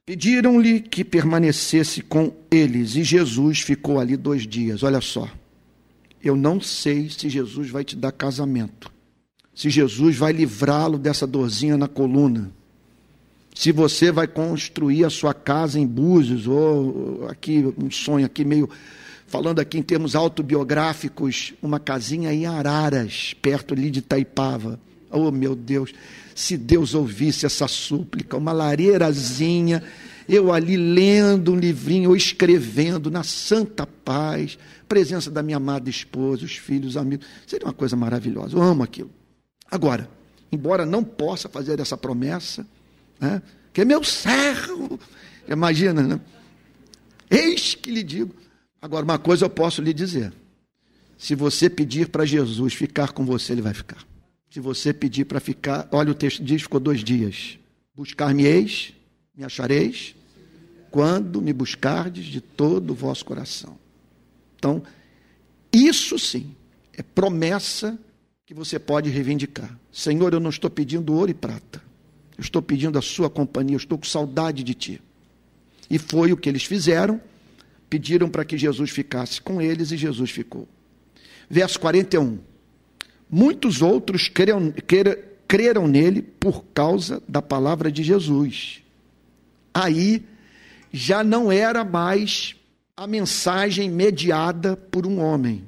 Pediram-lhe que permanecesse com eles e Jesus ficou ali dois dias. Olha só, eu não sei se Jesus vai te dar casamento, se Jesus vai livrá-lo dessa dorzinha na coluna, se você vai construir a sua casa em Búzios, ou aqui, um sonho aqui meio, falando aqui em termos autobiográficos, uma casinha em Araras, perto ali de Taipava. Oh, meu Deus, se Deus ouvisse essa súplica, uma lareirazinha, eu ali lendo um livrinho ou escrevendo na santa paz, presença da minha amada esposa, os filhos, os amigos, seria uma coisa maravilhosa. Eu amo aquilo. Agora, embora não possa fazer essa promessa, né, que é meu servo, imagina, né? Eis que lhe digo. Agora, uma coisa eu posso lhe dizer: se você pedir para Jesus ficar com você, ele vai ficar. Se você pedir para ficar, olha o texto diz, ficou dois dias. Buscar-me-eis, me achareis, quando me buscardes de todo o vosso coração. Então, isso sim é promessa que você pode reivindicar. Senhor, eu não estou pedindo ouro e prata. Eu estou pedindo a sua companhia, eu estou com saudade de ti. E foi o que eles fizeram. Pediram para que Jesus ficasse com eles e Jesus ficou. Verso 41. Muitos outros creram, creram nele por causa da palavra de Jesus. Aí já não era mais a mensagem mediada por um homem.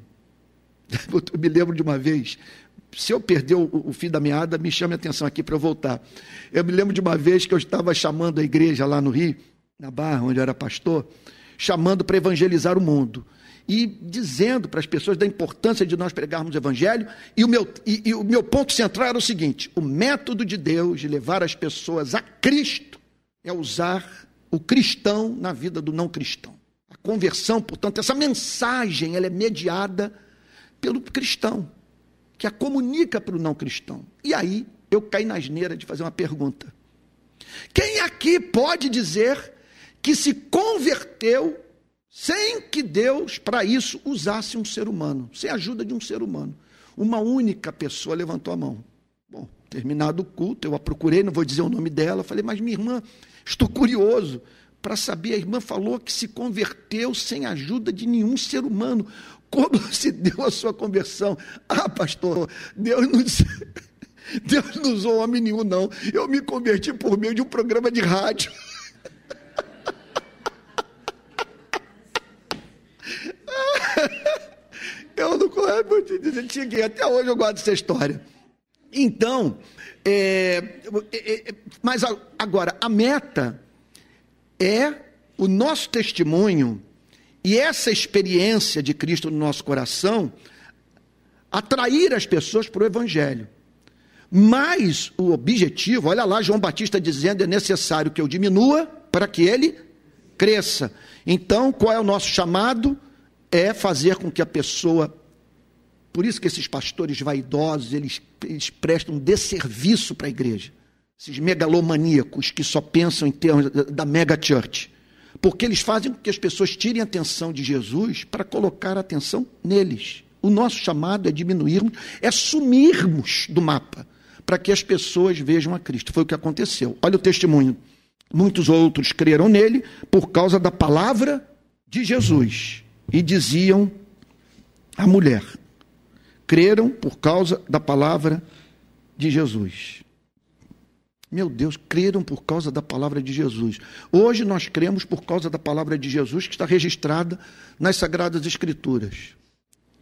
(laughs) Eu me lembro de uma vez, se eu perder o, o fim da meada, me chame a atenção aqui para eu voltar. Eu me lembro de uma vez que eu estava chamando a igreja lá no Rio, na Barra, onde eu era pastor, chamando para evangelizar o mundo e dizendo para as pessoas da importância de nós pregarmos o Evangelho. E o, meu, e, e o meu ponto central era o seguinte: o método de Deus de levar as pessoas a Cristo é usar o cristão na vida do não cristão. A conversão, portanto, essa mensagem ela é mediada pelo cristão, que a comunica para o não cristão. E aí eu caí na asneira de fazer uma pergunta. Quem aqui pode dizer que se converteu sem que Deus, para isso, usasse um ser humano, sem a ajuda de um ser humano? Uma única pessoa levantou a mão. Bom, terminado o culto, eu a procurei, não vou dizer o nome dela, falei, mas minha irmã, estou curioso para saber, a irmã falou que se converteu sem a ajuda de nenhum ser humano. Como (laughs) se deu a sua conversão? Ah, pastor, Deus (laughs) Deus não usou homem nenhum, não. Eu me converti por meio de um programa de rádio. (laughs) Eu não dizer, até hoje eu gosto dessa história. Então, é, é, é, mas agora, a meta é o nosso testemunho e essa experiência de Cristo no nosso coração atrair as pessoas para o Evangelho. Mas o objetivo, olha lá, João Batista dizendo: é necessário que eu diminua para que ele cresça. Então, qual é o nosso chamado? É fazer com que a pessoa. Por isso que esses pastores vaidosos, eles, eles prestam desserviço para a igreja. Esses megalomaníacos que só pensam em termos da mega church. Porque eles fazem com que as pessoas tirem a atenção de Jesus para colocar a atenção neles. O nosso chamado é diminuirmos, é sumirmos do mapa, para que as pessoas vejam a Cristo. Foi o que aconteceu. Olha o testemunho. Muitos outros creram nele por causa da palavra de Jesus. E diziam a mulher: creram por causa da palavra de Jesus. Meu Deus, creram por causa da palavra de Jesus. Hoje nós cremos por causa da palavra de Jesus que está registrada nas Sagradas Escrituras.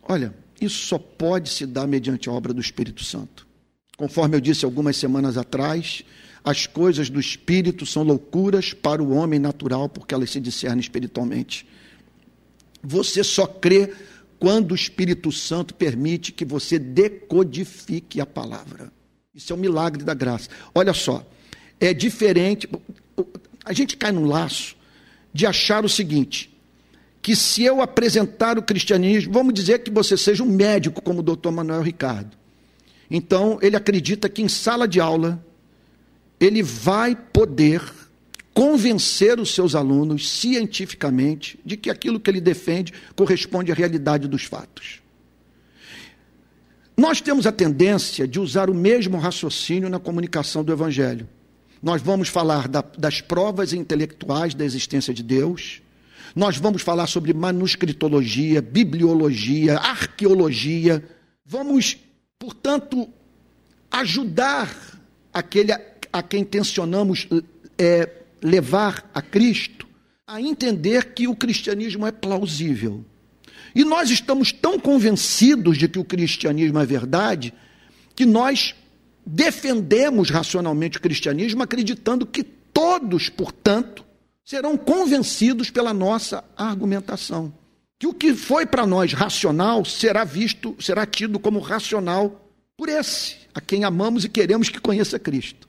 Olha, isso só pode se dar mediante a obra do Espírito Santo. Conforme eu disse algumas semanas atrás, as coisas do Espírito são loucuras para o homem natural, porque elas se discernem espiritualmente. Você só crê quando o Espírito Santo permite que você decodifique a palavra. Isso é um milagre da graça. Olha só, é diferente. A gente cai num laço de achar o seguinte: que se eu apresentar o cristianismo, vamos dizer que você seja um médico como o doutor Manuel Ricardo. Então, ele acredita que em sala de aula ele vai poder convencer os seus alunos cientificamente de que aquilo que ele defende corresponde à realidade dos fatos. Nós temos a tendência de usar o mesmo raciocínio na comunicação do Evangelho. Nós vamos falar da, das provas intelectuais da existência de Deus, nós vamos falar sobre manuscritologia, bibliologia, arqueologia. Vamos, portanto, ajudar aquele a quem tensionamos é, levar a Cristo a entender que o cristianismo é plausível. E nós estamos tão convencidos de que o cristianismo é verdade que nós defendemos racionalmente o cristianismo, acreditando que todos, portanto, serão convencidos pela nossa argumentação. Que o que foi para nós racional será visto, será tido como racional por esse, a quem amamos e queremos que conheça Cristo.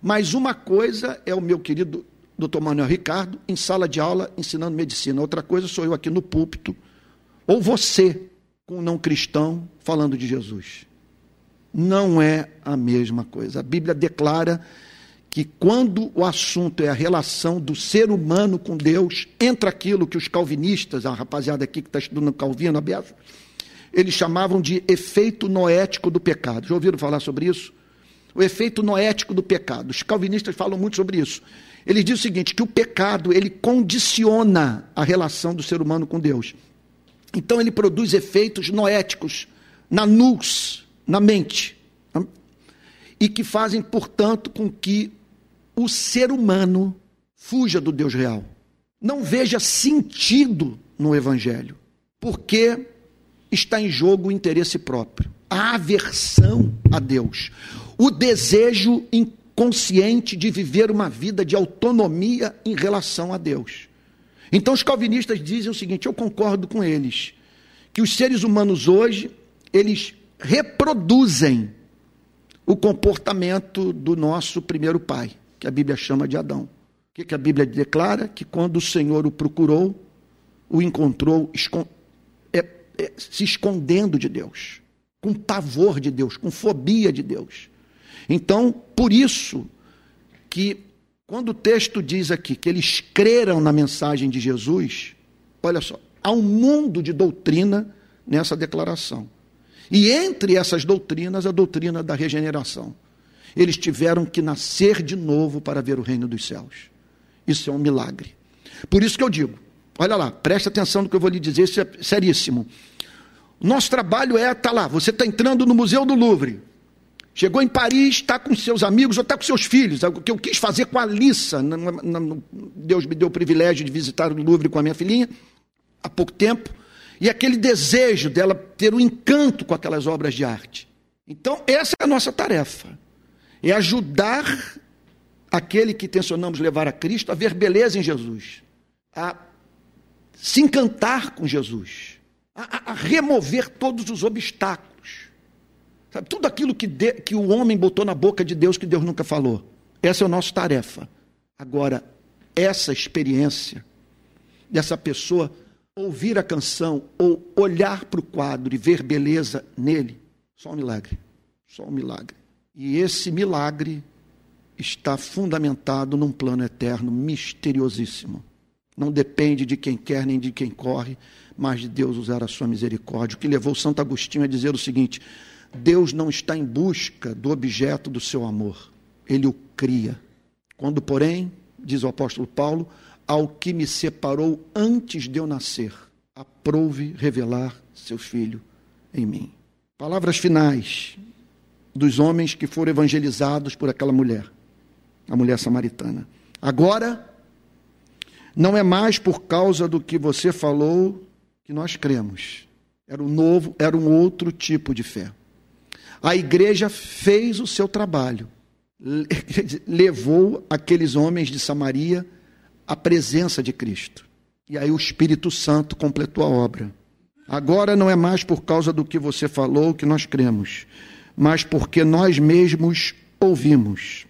Mas uma coisa é o meu querido doutor Manuel Ricardo em sala de aula ensinando medicina, outra coisa sou eu aqui no púlpito ou você, com um não cristão, falando de Jesus. Não é a mesma coisa. A Bíblia declara que quando o assunto é a relação do ser humano com Deus, entra aquilo que os calvinistas, a rapaziada aqui que está estudando Calvino eles chamavam de efeito noético do pecado. Já ouviram falar sobre isso? O efeito noético do pecado. Os calvinistas falam muito sobre isso. Eles dizem o seguinte, que o pecado, ele condiciona a relação do ser humano com Deus. Então ele produz efeitos noéticos na nous, na mente, e que fazem, portanto, com que o ser humano fuja do Deus real. Não veja sentido no Evangelho, porque está em jogo o interesse próprio, a aversão a Deus, o desejo inconsciente de viver uma vida de autonomia em relação a Deus. Então os calvinistas dizem o seguinte, eu concordo com eles, que os seres humanos hoje, eles reproduzem o comportamento do nosso primeiro pai, que a Bíblia chama de Adão. O que, a Bíblia declara? Que quando o Senhor o procurou, o encontrou é, é, se escondendo de Deus, com pavor de Deus, com fobia de Deus. Então, por isso que quando o texto diz aqui que eles creram na mensagem de Jesus, olha só, há um mundo de doutrina nessa declaração. E entre essas doutrinas, a doutrina da regeneração. Eles tiveram que nascer de novo para ver o reino dos céus. Isso é um milagre. Por isso que eu digo, olha lá, preste atenção no que eu vou lhe dizer, isso é seríssimo. Nosso trabalho é tá lá, você está entrando no Museu do Louvre. Chegou em Paris, está com seus amigos ou está com seus filhos. O que eu quis fazer com a Alissa. Deus me deu o privilégio de visitar o Louvre com a minha filhinha há pouco tempo e aquele desejo dela ter um encanto com aquelas obras de arte. Então, essa é a nossa tarefa. É ajudar aquele que tensionamos levar a Cristo a ver beleza em Jesus, a se encantar com Jesus, a, a remover todos os obstáculos. Sabe, tudo aquilo que, de, que o homem botou na boca de Deus que Deus nunca falou. Essa é a nossa tarefa. Agora, essa experiência dessa pessoa ouvir a canção ou olhar para o quadro e ver beleza nele, só um milagre. Só um milagre. E esse milagre está fundamentado num plano eterno misteriosíssimo. Não depende de quem quer nem de quem corre, mas de Deus usar a sua misericórdia. O que levou Santo Agostinho a dizer o seguinte: Deus não está em busca do objeto do seu amor, ele o cria. Quando, porém, diz o apóstolo Paulo, ao que me separou antes de eu nascer, aprouve revelar seu filho em mim. Palavras finais dos homens que foram evangelizados por aquela mulher, a mulher samaritana. Agora, não é mais por causa do que você falou que nós cremos. Era um novo, era um outro tipo de fé. A igreja fez o seu trabalho, (laughs) levou aqueles homens de Samaria a presença de Cristo. E aí o Espírito Santo completou a obra. Agora não é mais por causa do que você falou que nós cremos, mas porque nós mesmos ouvimos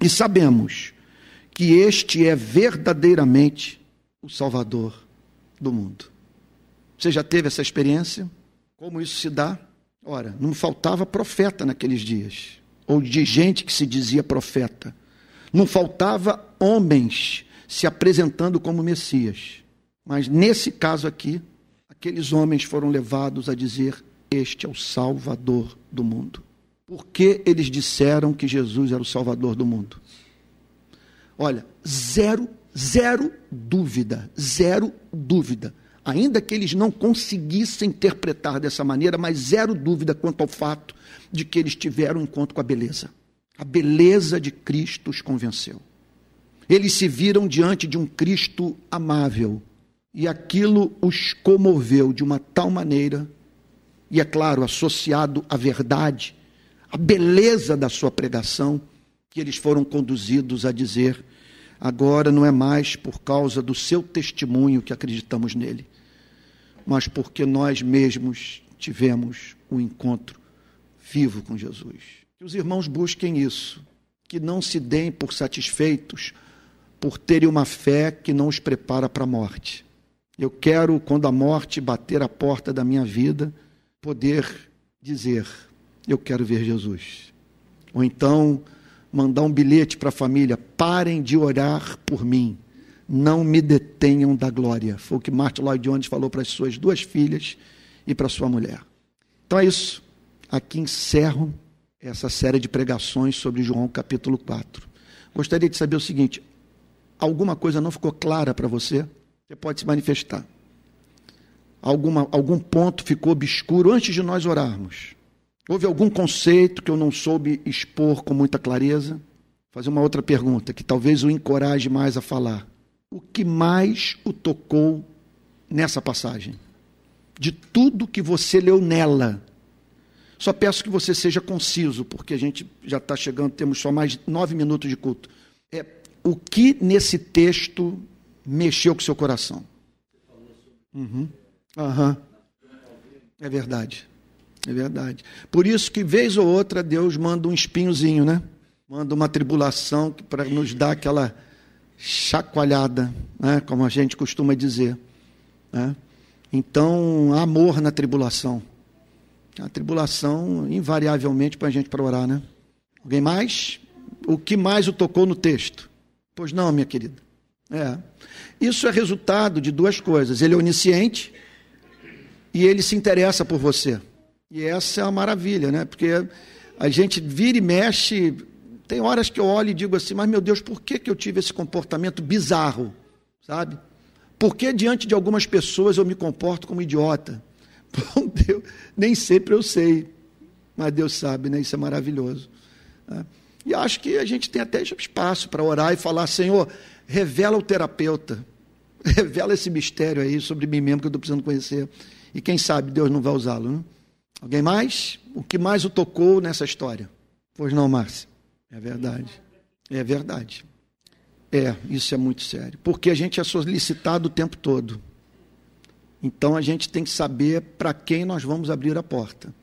e sabemos que este é verdadeiramente o Salvador do mundo. Você já teve essa experiência? Como isso se dá? Ora, não faltava profeta naqueles dias, ou de gente que se dizia profeta. Não faltava homens se apresentando como Messias. Mas nesse caso aqui, aqueles homens foram levados a dizer: Este é o Salvador do mundo. Por que eles disseram que Jesus era o Salvador do mundo? Olha, zero, zero dúvida, zero dúvida. Ainda que eles não conseguissem interpretar dessa maneira, mas zero dúvida quanto ao fato de que eles tiveram um encontro com a beleza. A beleza de Cristo os convenceu. Eles se viram diante de um Cristo amável e aquilo os comoveu de uma tal maneira, e é claro, associado à verdade, à beleza da sua pregação, que eles foram conduzidos a dizer: agora não é mais por causa do seu testemunho que acreditamos nele, mas porque nós mesmos tivemos um encontro vivo com Jesus. Que os irmãos busquem isso, que não se deem por satisfeitos por terem uma fé que não os prepara para a morte. Eu quero, quando a morte bater a porta da minha vida, poder dizer: Eu quero ver Jesus. Ou então, mandar um bilhete para a família: parem de orar por mim, não me detenham da glória. Foi o que Martin Lloyd Jones falou para as suas duas filhas e para sua mulher. Então é isso. Aqui encerro essa série de pregações sobre João capítulo 4. Gostaria de saber o seguinte: alguma coisa não ficou clara para você, você pode se manifestar. Alguma, algum ponto ficou obscuro antes de nós orarmos. Houve algum conceito que eu não soube expor com muita clareza? Fazer uma outra pergunta que talvez o encoraje mais a falar. O que mais o tocou nessa passagem? de tudo que você leu nela. Só peço que você seja conciso, porque a gente já está chegando, temos só mais nove minutos de culto. É, o que nesse texto mexeu com seu coração? Uhum. Uhum. É verdade. É verdade. Por isso que, vez ou outra, Deus manda um espinhozinho, né? Manda uma tribulação para nos dar aquela chacoalhada, né? como a gente costuma dizer. Né? Então, amor na tribulação. A tribulação, invariavelmente, para a gente para orar, né? Alguém mais? O que mais o tocou no texto? Pois não, minha querida. É. Isso é resultado de duas coisas. Ele é onisciente e ele se interessa por você. E essa é a maravilha, né? Porque a gente vira e mexe. Tem horas que eu olho e digo assim, mas meu Deus, por que, que eu tive esse comportamento bizarro? Sabe? Por que diante de algumas pessoas eu me comporto como idiota? (laughs) Bom Deus, nem sempre eu sei, mas Deus sabe, né? Isso é maravilhoso. Né? E acho que a gente tem até espaço para orar e falar, Senhor, revela o terapeuta, (laughs) revela esse mistério aí sobre mim mesmo que eu estou precisando conhecer. E quem sabe Deus não vai usá-lo, né? Alguém mais? O que mais o tocou nessa história? Pois não, Márcia? É verdade. É verdade. É, isso é muito sério. Porque a gente é solicitado o tempo todo. Então a gente tem que saber para quem nós vamos abrir a porta.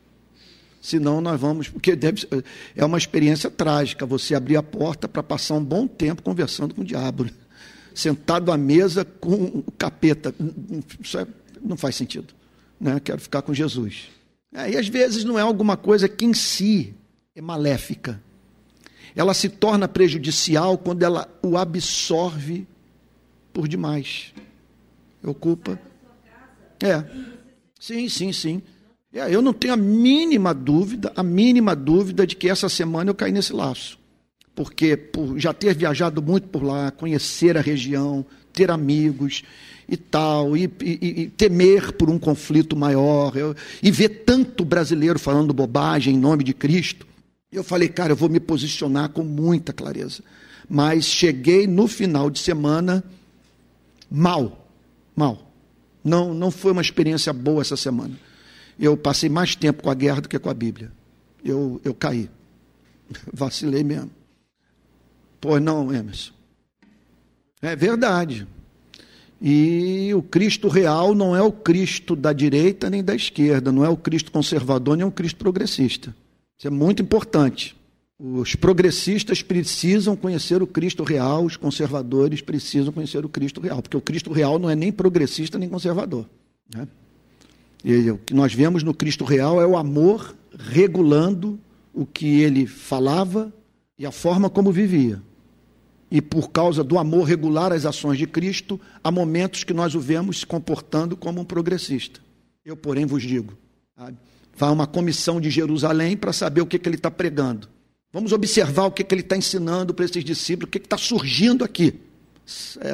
Senão nós vamos. Porque deve, é uma experiência trágica você abrir a porta para passar um bom tempo conversando com o diabo. Sentado à mesa com o capeta. Isso é, não faz sentido. Né? Quero ficar com Jesus. É, e às vezes não é alguma coisa que em si é maléfica. Ela se torna prejudicial quando ela o absorve por demais. Ocupa. É. Sim, sim, sim. É, eu não tenho a mínima dúvida, a mínima dúvida de que essa semana eu caí nesse laço. Porque por já ter viajado muito por lá, conhecer a região, ter amigos, e tal, e, e, e, temer por um conflito maior, eu, e ver tanto brasileiro falando bobagem em nome de Cristo. Eu falei, cara, eu vou me posicionar com muita clareza. Mas cheguei no final de semana mal, mal. Não, não foi uma experiência boa essa semana. Eu passei mais tempo com a guerra do que com a Bíblia. Eu, eu caí. (laughs) Vacilei mesmo. Pois não, Emerson. É verdade. E o Cristo real não é o Cristo da direita nem da esquerda, não é o Cristo conservador nem o Cristo progressista. Isso é muito importante. Os progressistas precisam conhecer o Cristo real, os conservadores precisam conhecer o Cristo real, porque o Cristo real não é nem progressista nem conservador. Né? E o que nós vemos no Cristo real é o amor regulando o que ele falava e a forma como vivia e por causa do amor regular às ações de Cristo, há momentos que nós o vemos se comportando como um progressista. Eu, porém, vos digo: sabe? Vai uma comissão de Jerusalém para saber o que, que ele está pregando. Vamos observar o que, que ele está ensinando para esses discípulos, o que está surgindo aqui,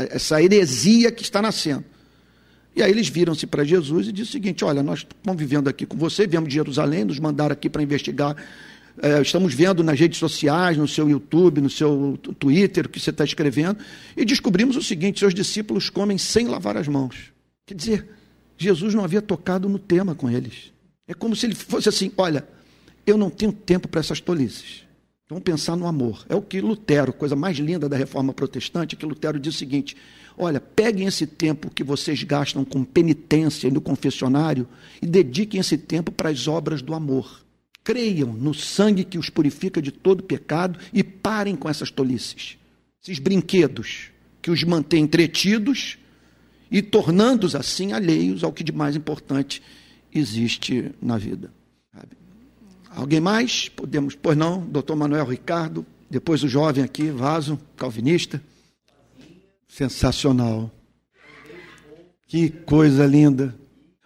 essa heresia que está nascendo. E aí eles viram-se para Jesus e disseram o seguinte: Olha, nós estamos vivendo aqui com você, viemos de Jerusalém, nos mandaram aqui para investigar é, estamos vendo nas redes sociais, no seu YouTube, no seu Twitter, o que você está escrevendo, e descobrimos o seguinte: seus discípulos comem sem lavar as mãos. Quer dizer, Jesus não havia tocado no tema com eles. É como se ele fosse assim: olha, eu não tenho tempo para essas tolices. Vamos pensar no amor. É o que Lutero, coisa mais linda da reforma protestante, que Lutero diz o seguinte: olha, peguem esse tempo que vocês gastam com penitência no confessionário e dediquem esse tempo para as obras do amor. Creiam no sangue que os purifica de todo pecado e parem com essas tolices, esses brinquedos que os mantêm entretidos e tornando-os assim alheios ao que de mais importante existe na vida. Alguém mais? Podemos, pois não, doutor Manuel Ricardo, depois o jovem aqui, Vaso, calvinista. Sensacional. Que coisa linda.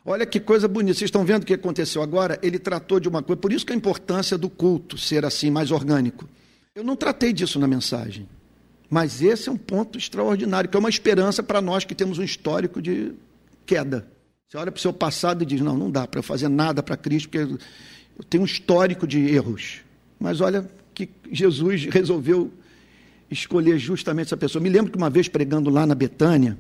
Olha que coisa bonita. Vocês estão vendo o que aconteceu agora? Ele tratou de uma coisa. Por isso que a importância do culto ser assim, mais orgânico. Eu não tratei disso na mensagem. Mas esse é um ponto extraordinário, que é uma esperança para nós que temos um histórico de queda. Você olha para o seu passado e diz: não, não dá para fazer nada para Cristo, porque eu tenho um histórico de erros. Mas olha que Jesus (laughs) resolveu escolher justamente essa pessoa. Me lembro que uma vez pregando lá na Betânia,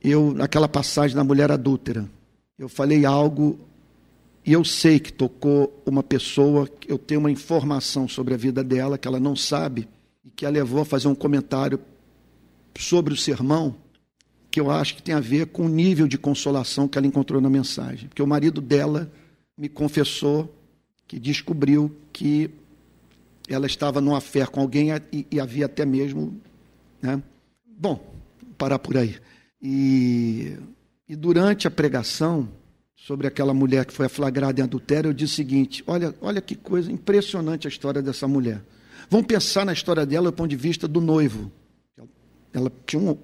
eu, naquela passagem da mulher adúltera, eu falei algo e eu sei que tocou uma pessoa, eu tenho uma informação sobre a vida dela que ela não sabe e que a levou a fazer um comentário sobre o sermão que eu acho que tem a ver com o nível de consolação que ela encontrou na mensagem. Porque o marido dela me confessou que descobriu que ela estava numa fé com alguém e, e havia até mesmo. Né? Bom, parar por aí. E, e durante a pregação sobre aquela mulher que foi flagrada em adultério, eu disse o seguinte: olha, olha que coisa impressionante a história dessa mulher. Vamos pensar na história dela do ponto de vista do noivo. Ela tinha um,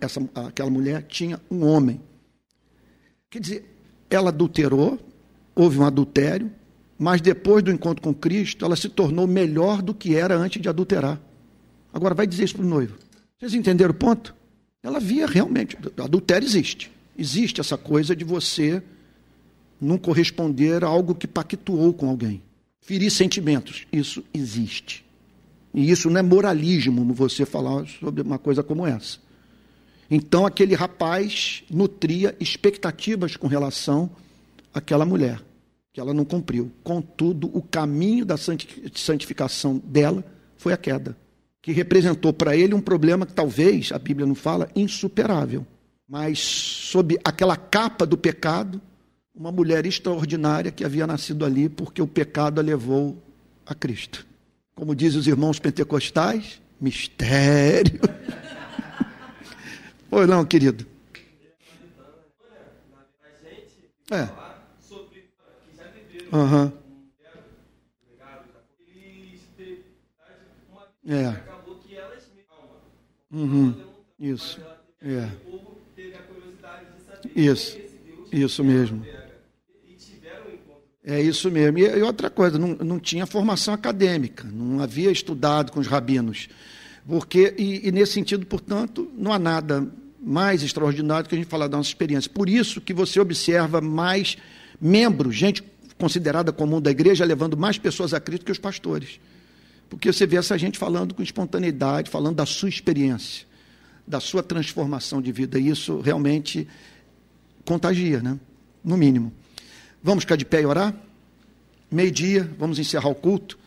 essa, aquela mulher tinha um homem. Quer dizer, ela adulterou, houve um adultério, mas depois do encontro com Cristo, ela se tornou melhor do que era antes de adulterar. Agora vai dizer isso para o noivo. Vocês entenderam o ponto? Ela via realmente, adultério existe. Existe essa coisa de você não corresponder a algo que pactuou com alguém. Ferir sentimentos, isso existe. E isso não é moralismo você falar sobre uma coisa como essa. Então aquele rapaz nutria expectativas com relação àquela mulher, que ela não cumpriu. Contudo, o caminho da santificação dela foi a queda, que representou para ele um problema que talvez, a Bíblia não fala, insuperável. Mas sob aquela capa do pecado, uma mulher extraordinária que havia nascido ali porque o pecado a levou a Cristo como dizem os irmãos pentecostais, mistério. (laughs) Oi, não, querido. É. Uhum. É. Uhum. Isso. É. Isso. Isso mesmo. É isso mesmo. E, e outra coisa, não, não, tinha formação acadêmica, não havia estudado com os rabinos. Porque, e, e, nesse sentido, portanto, não há nada mais extraordinário que a gente falar da nossa experiência. Por isso que você observa mais membros, gente considerada comum da igreja, levando mais pessoas a Cristo que os pastores. Porque você vê essa gente falando com espontaneidade, falando da sua experiência, da sua transformação de vida. E isso realmente contagia, né? no mínimo. Vamos ficar de pé e orar? Meio-dia, vamos encerrar o culto.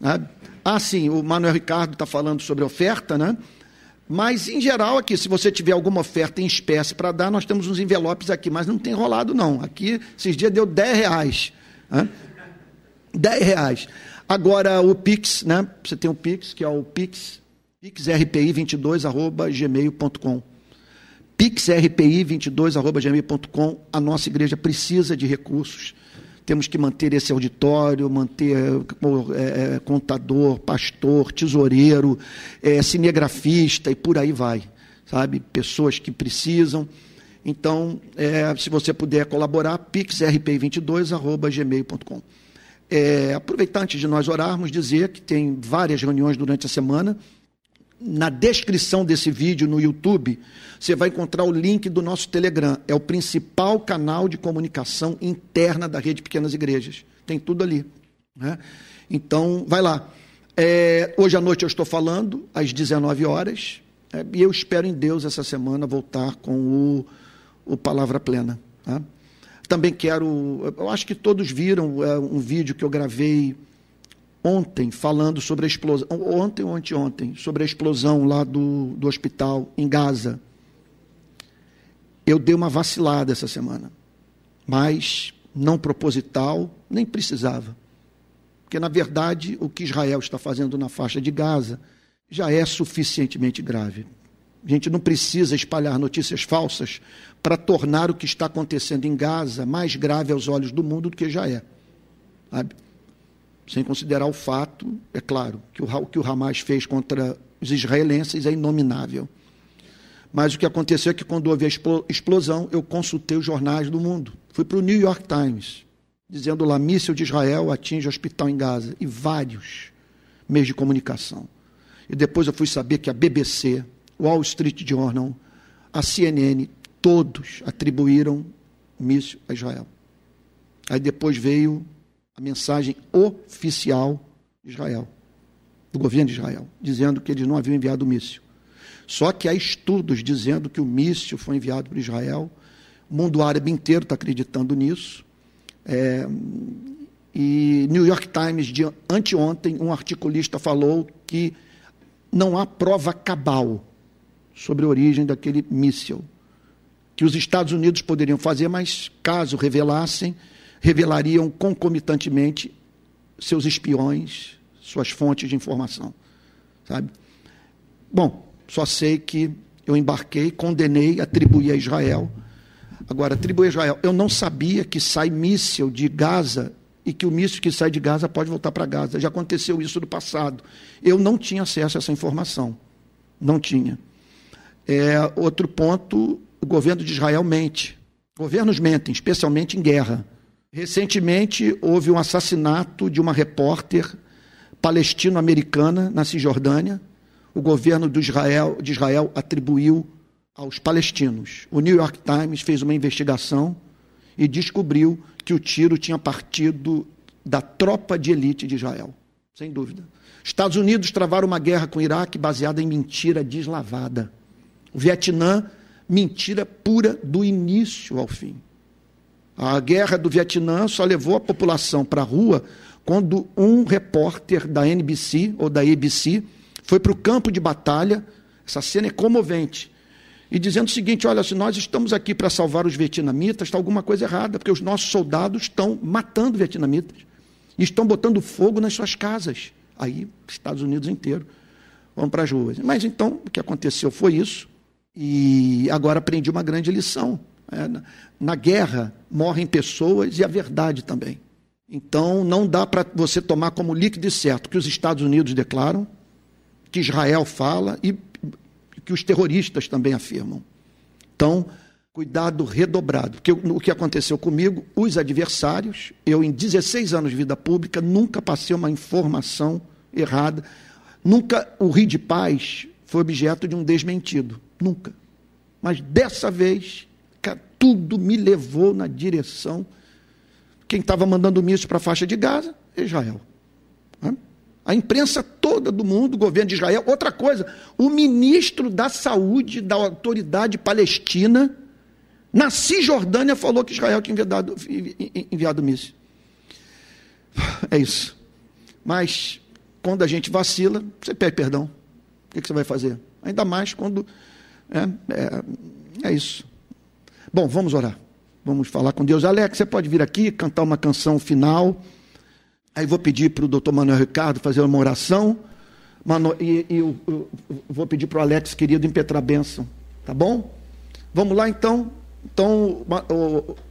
Né? Ah, sim, o Manuel Ricardo está falando sobre oferta, né? Mas, em geral, aqui, se você tiver alguma oferta em espécie para dar, nós temos uns envelopes aqui, mas não tem rolado, não. Aqui, esses dias deu 10 reais. Né? 10 reais. Agora, o Pix, né? Você tem o Pix, que é o Pix, pixrpi22, arroba gmail.com pixrpi22.gmail.com. A nossa igreja precisa de recursos. Temos que manter esse auditório, manter é, é, contador, pastor, tesoureiro, é, cinegrafista e por aí vai. Sabe? Pessoas que precisam. Então, é, se você puder colaborar, pixrpi22.gmail.com. É, aproveitar antes de nós orarmos, dizer que tem várias reuniões durante a semana na descrição desse vídeo no YouTube, você vai encontrar o link do nosso Telegram. É o principal canal de comunicação interna da rede Pequenas Igrejas. Tem tudo ali. Né? Então, vai lá. É, hoje à noite eu estou falando, às 19 horas, é, e eu espero em Deus essa semana voltar com o, o Palavra Plena. Tá? Também quero. Eu acho que todos viram é, um vídeo que eu gravei ontem falando sobre a explosão, ontem ou anteontem, sobre a explosão lá do, do hospital em Gaza. Eu dei uma vacilada essa semana, mas não proposital, nem precisava. Porque, na verdade, o que Israel está fazendo na faixa de Gaza já é suficientemente grave. A gente não precisa espalhar notícias falsas para tornar o que está acontecendo em Gaza mais grave aos olhos do mundo do que já é. Sabe? Sem considerar o fato, é claro, que o que o Hamas fez contra os israelenses é inominável. Mas o que aconteceu é que quando houve a explosão, eu consultei os jornais do mundo. Fui para o New York Times, dizendo lá, míssil de Israel atinge o hospital em Gaza, e vários meios de comunicação. E depois eu fui saber que a BBC, o Wall Street Journal, a CNN, todos atribuíram míssil a Israel. Aí depois veio a mensagem oficial de Israel, do governo de Israel, dizendo que eles não haviam enviado o míssil. Só que há estudos dizendo que o míssil foi enviado para Israel O mundo árabe inteiro está acreditando nisso. É, e New York Times, de anteontem, um articulista falou que não há prova cabal sobre a origem daquele míssil. Que os Estados Unidos poderiam fazer, mas caso revelassem, revelariam concomitantemente seus espiões, suas fontes de informação. Sabe? Bom, só sei que eu embarquei, condenei, atribuí a Israel. Agora, atribuí a Israel. Eu não sabia que sai míssil de Gaza e que o míssil que sai de Gaza pode voltar para Gaza. Já aconteceu isso no passado. Eu não tinha acesso a essa informação. Não tinha. É, outro ponto, o governo de Israel mente. Governos mentem, especialmente em guerra. Recentemente houve um assassinato de uma repórter palestino-americana na Cisjordânia. O governo de Israel, de Israel atribuiu aos palestinos. O New York Times fez uma investigação e descobriu que o tiro tinha partido da tropa de elite de Israel, sem dúvida. Estados Unidos travaram uma guerra com o Iraque baseada em mentira deslavada. O Vietnã, mentira pura do início ao fim. A guerra do Vietnã só levou a população para a rua quando um repórter da NBC ou da ABC foi para o campo de batalha. Essa cena é comovente e dizendo o seguinte: olha, se nós estamos aqui para salvar os vietnamitas, está alguma coisa errada, porque os nossos soldados estão matando vietnamitas e estão botando fogo nas suas casas. Aí, Estados Unidos inteiro vão para as ruas. Mas então, o que aconteceu foi isso, e agora aprendi uma grande lição. É, na, na guerra morrem pessoas e a verdade também. Então, não dá para você tomar como líquido e certo que os Estados Unidos declaram, que Israel fala e que os terroristas também afirmam. Então, cuidado redobrado. Porque o que aconteceu comigo, os adversários, eu em 16 anos de vida pública, nunca passei uma informação errada. Nunca o Rio de Paz foi objeto de um desmentido. Nunca. Mas dessa vez, tudo me levou na direção. Quem estava mandando míssil para a faixa de Gaza? Israel. A imprensa toda do mundo, o governo de Israel. Outra coisa, o ministro da Saúde da autoridade palestina, na Cisjordânia, falou que Israel tinha enviado, enviado míssil. É isso. Mas, quando a gente vacila, você pede perdão. O que você vai fazer? Ainda mais quando. É, é, é isso. Bom, vamos orar. Vamos falar com Deus. Alex, você pode vir aqui cantar uma canção final. Aí vou pedir para o doutor Manuel Ricardo fazer uma oração. Mano, e, e eu, eu, eu vou pedir para o Alex, querido, impetrar a bênção. Tá bom? Vamos lá então. Então,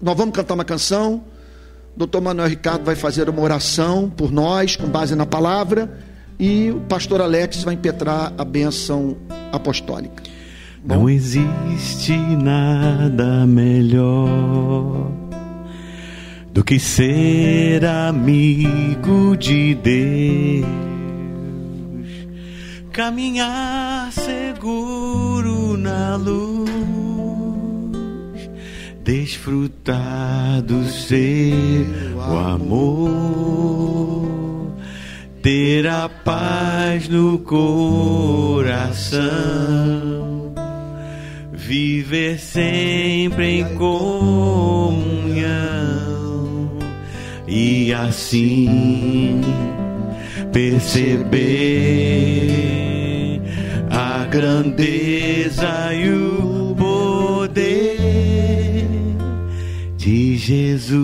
nós vamos cantar uma canção. O doutor Manuel Ricardo vai fazer uma oração por nós, com base na palavra. E o pastor Alex vai impetrar a bênção apostólica. Não existe nada melhor do que ser amigo de Deus, caminhar seguro na luz, desfrutar do seu amor, ter a paz no coração, viver sempre em comunhão e assim perceber a grandeza e o poder de Jesus,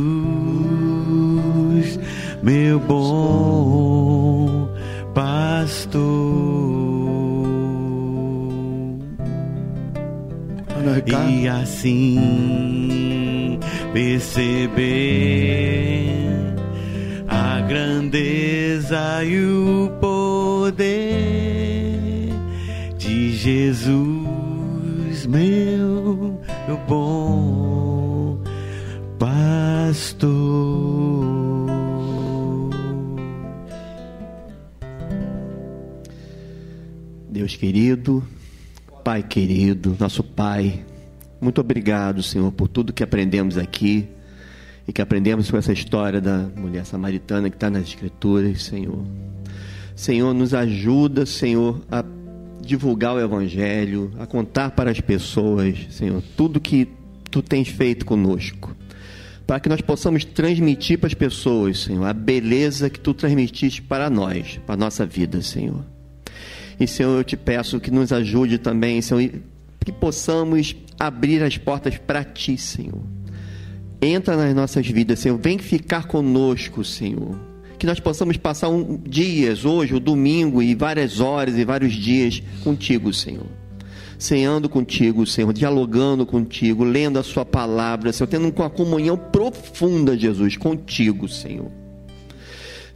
meu bom pastor. E assim perceber grandeza e o poder de Jesus, meu bom pastor. Deus querido, Pai querido, nosso Pai, muito obrigado, Senhor, por tudo que aprendemos aqui e que aprendemos com essa história da mulher samaritana que está nas Escrituras, Senhor. Senhor, nos ajuda, Senhor, a divulgar o Evangelho, a contar para as pessoas, Senhor, tudo que tu tens feito conosco. Para que nós possamos transmitir para as pessoas, Senhor, a beleza que tu transmitiste para nós, para a nossa vida, Senhor. E, Senhor, eu te peço que nos ajude também, Senhor, que possamos abrir as portas para ti, Senhor. Entra nas nossas vidas, Senhor. Vem ficar conosco, Senhor. Que nós possamos passar um, dias, hoje, o domingo, e várias horas e vários dias contigo, Senhor ceando contigo, Senhor, dialogando contigo, lendo a Sua palavra, Senhor, tendo uma comunhão profunda, Jesus, contigo, Senhor.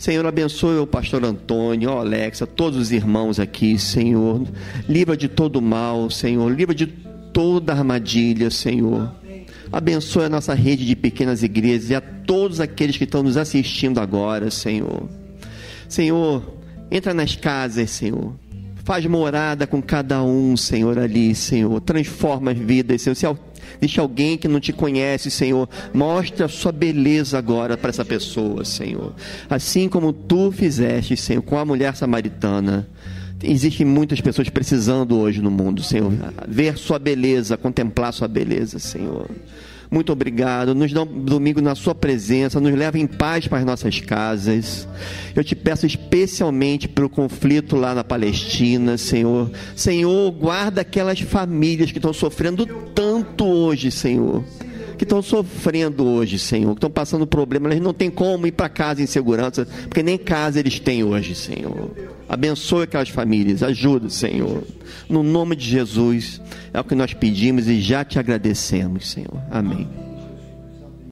Senhor, abençoe o pastor Antônio, o Alexa, todos os irmãos aqui, Senhor. Livra de todo mal, Senhor. Livra de toda armadilha, Senhor. Abençoe a nossa rede de pequenas igrejas e a todos aqueles que estão nos assistindo agora, Senhor. Senhor, entra nas casas, Senhor. Faz morada com cada um, Senhor, ali, Senhor. Transforma as vidas, Senhor. Se existe alguém que não te conhece, Senhor, mostra a sua beleza agora para essa pessoa, Senhor. Assim como tu fizeste, Senhor, com a mulher samaritana. Existem muitas pessoas precisando hoje no mundo, Senhor. Ver sua beleza, contemplar sua beleza, Senhor. Muito obrigado. Nos dá um domingo na Sua presença. Nos leva em paz para as nossas casas. Eu te peço especialmente pelo conflito lá na Palestina, Senhor. Senhor, guarda aquelas famílias que estão sofrendo tanto hoje, Senhor que estão sofrendo hoje, Senhor, que estão passando problema, eles não têm como ir para casa em segurança, porque nem casa eles têm hoje, Senhor. Abençoe aquelas famílias, ajuda, Senhor. No nome de Jesus, é o que nós pedimos e já te agradecemos, Senhor. Amém.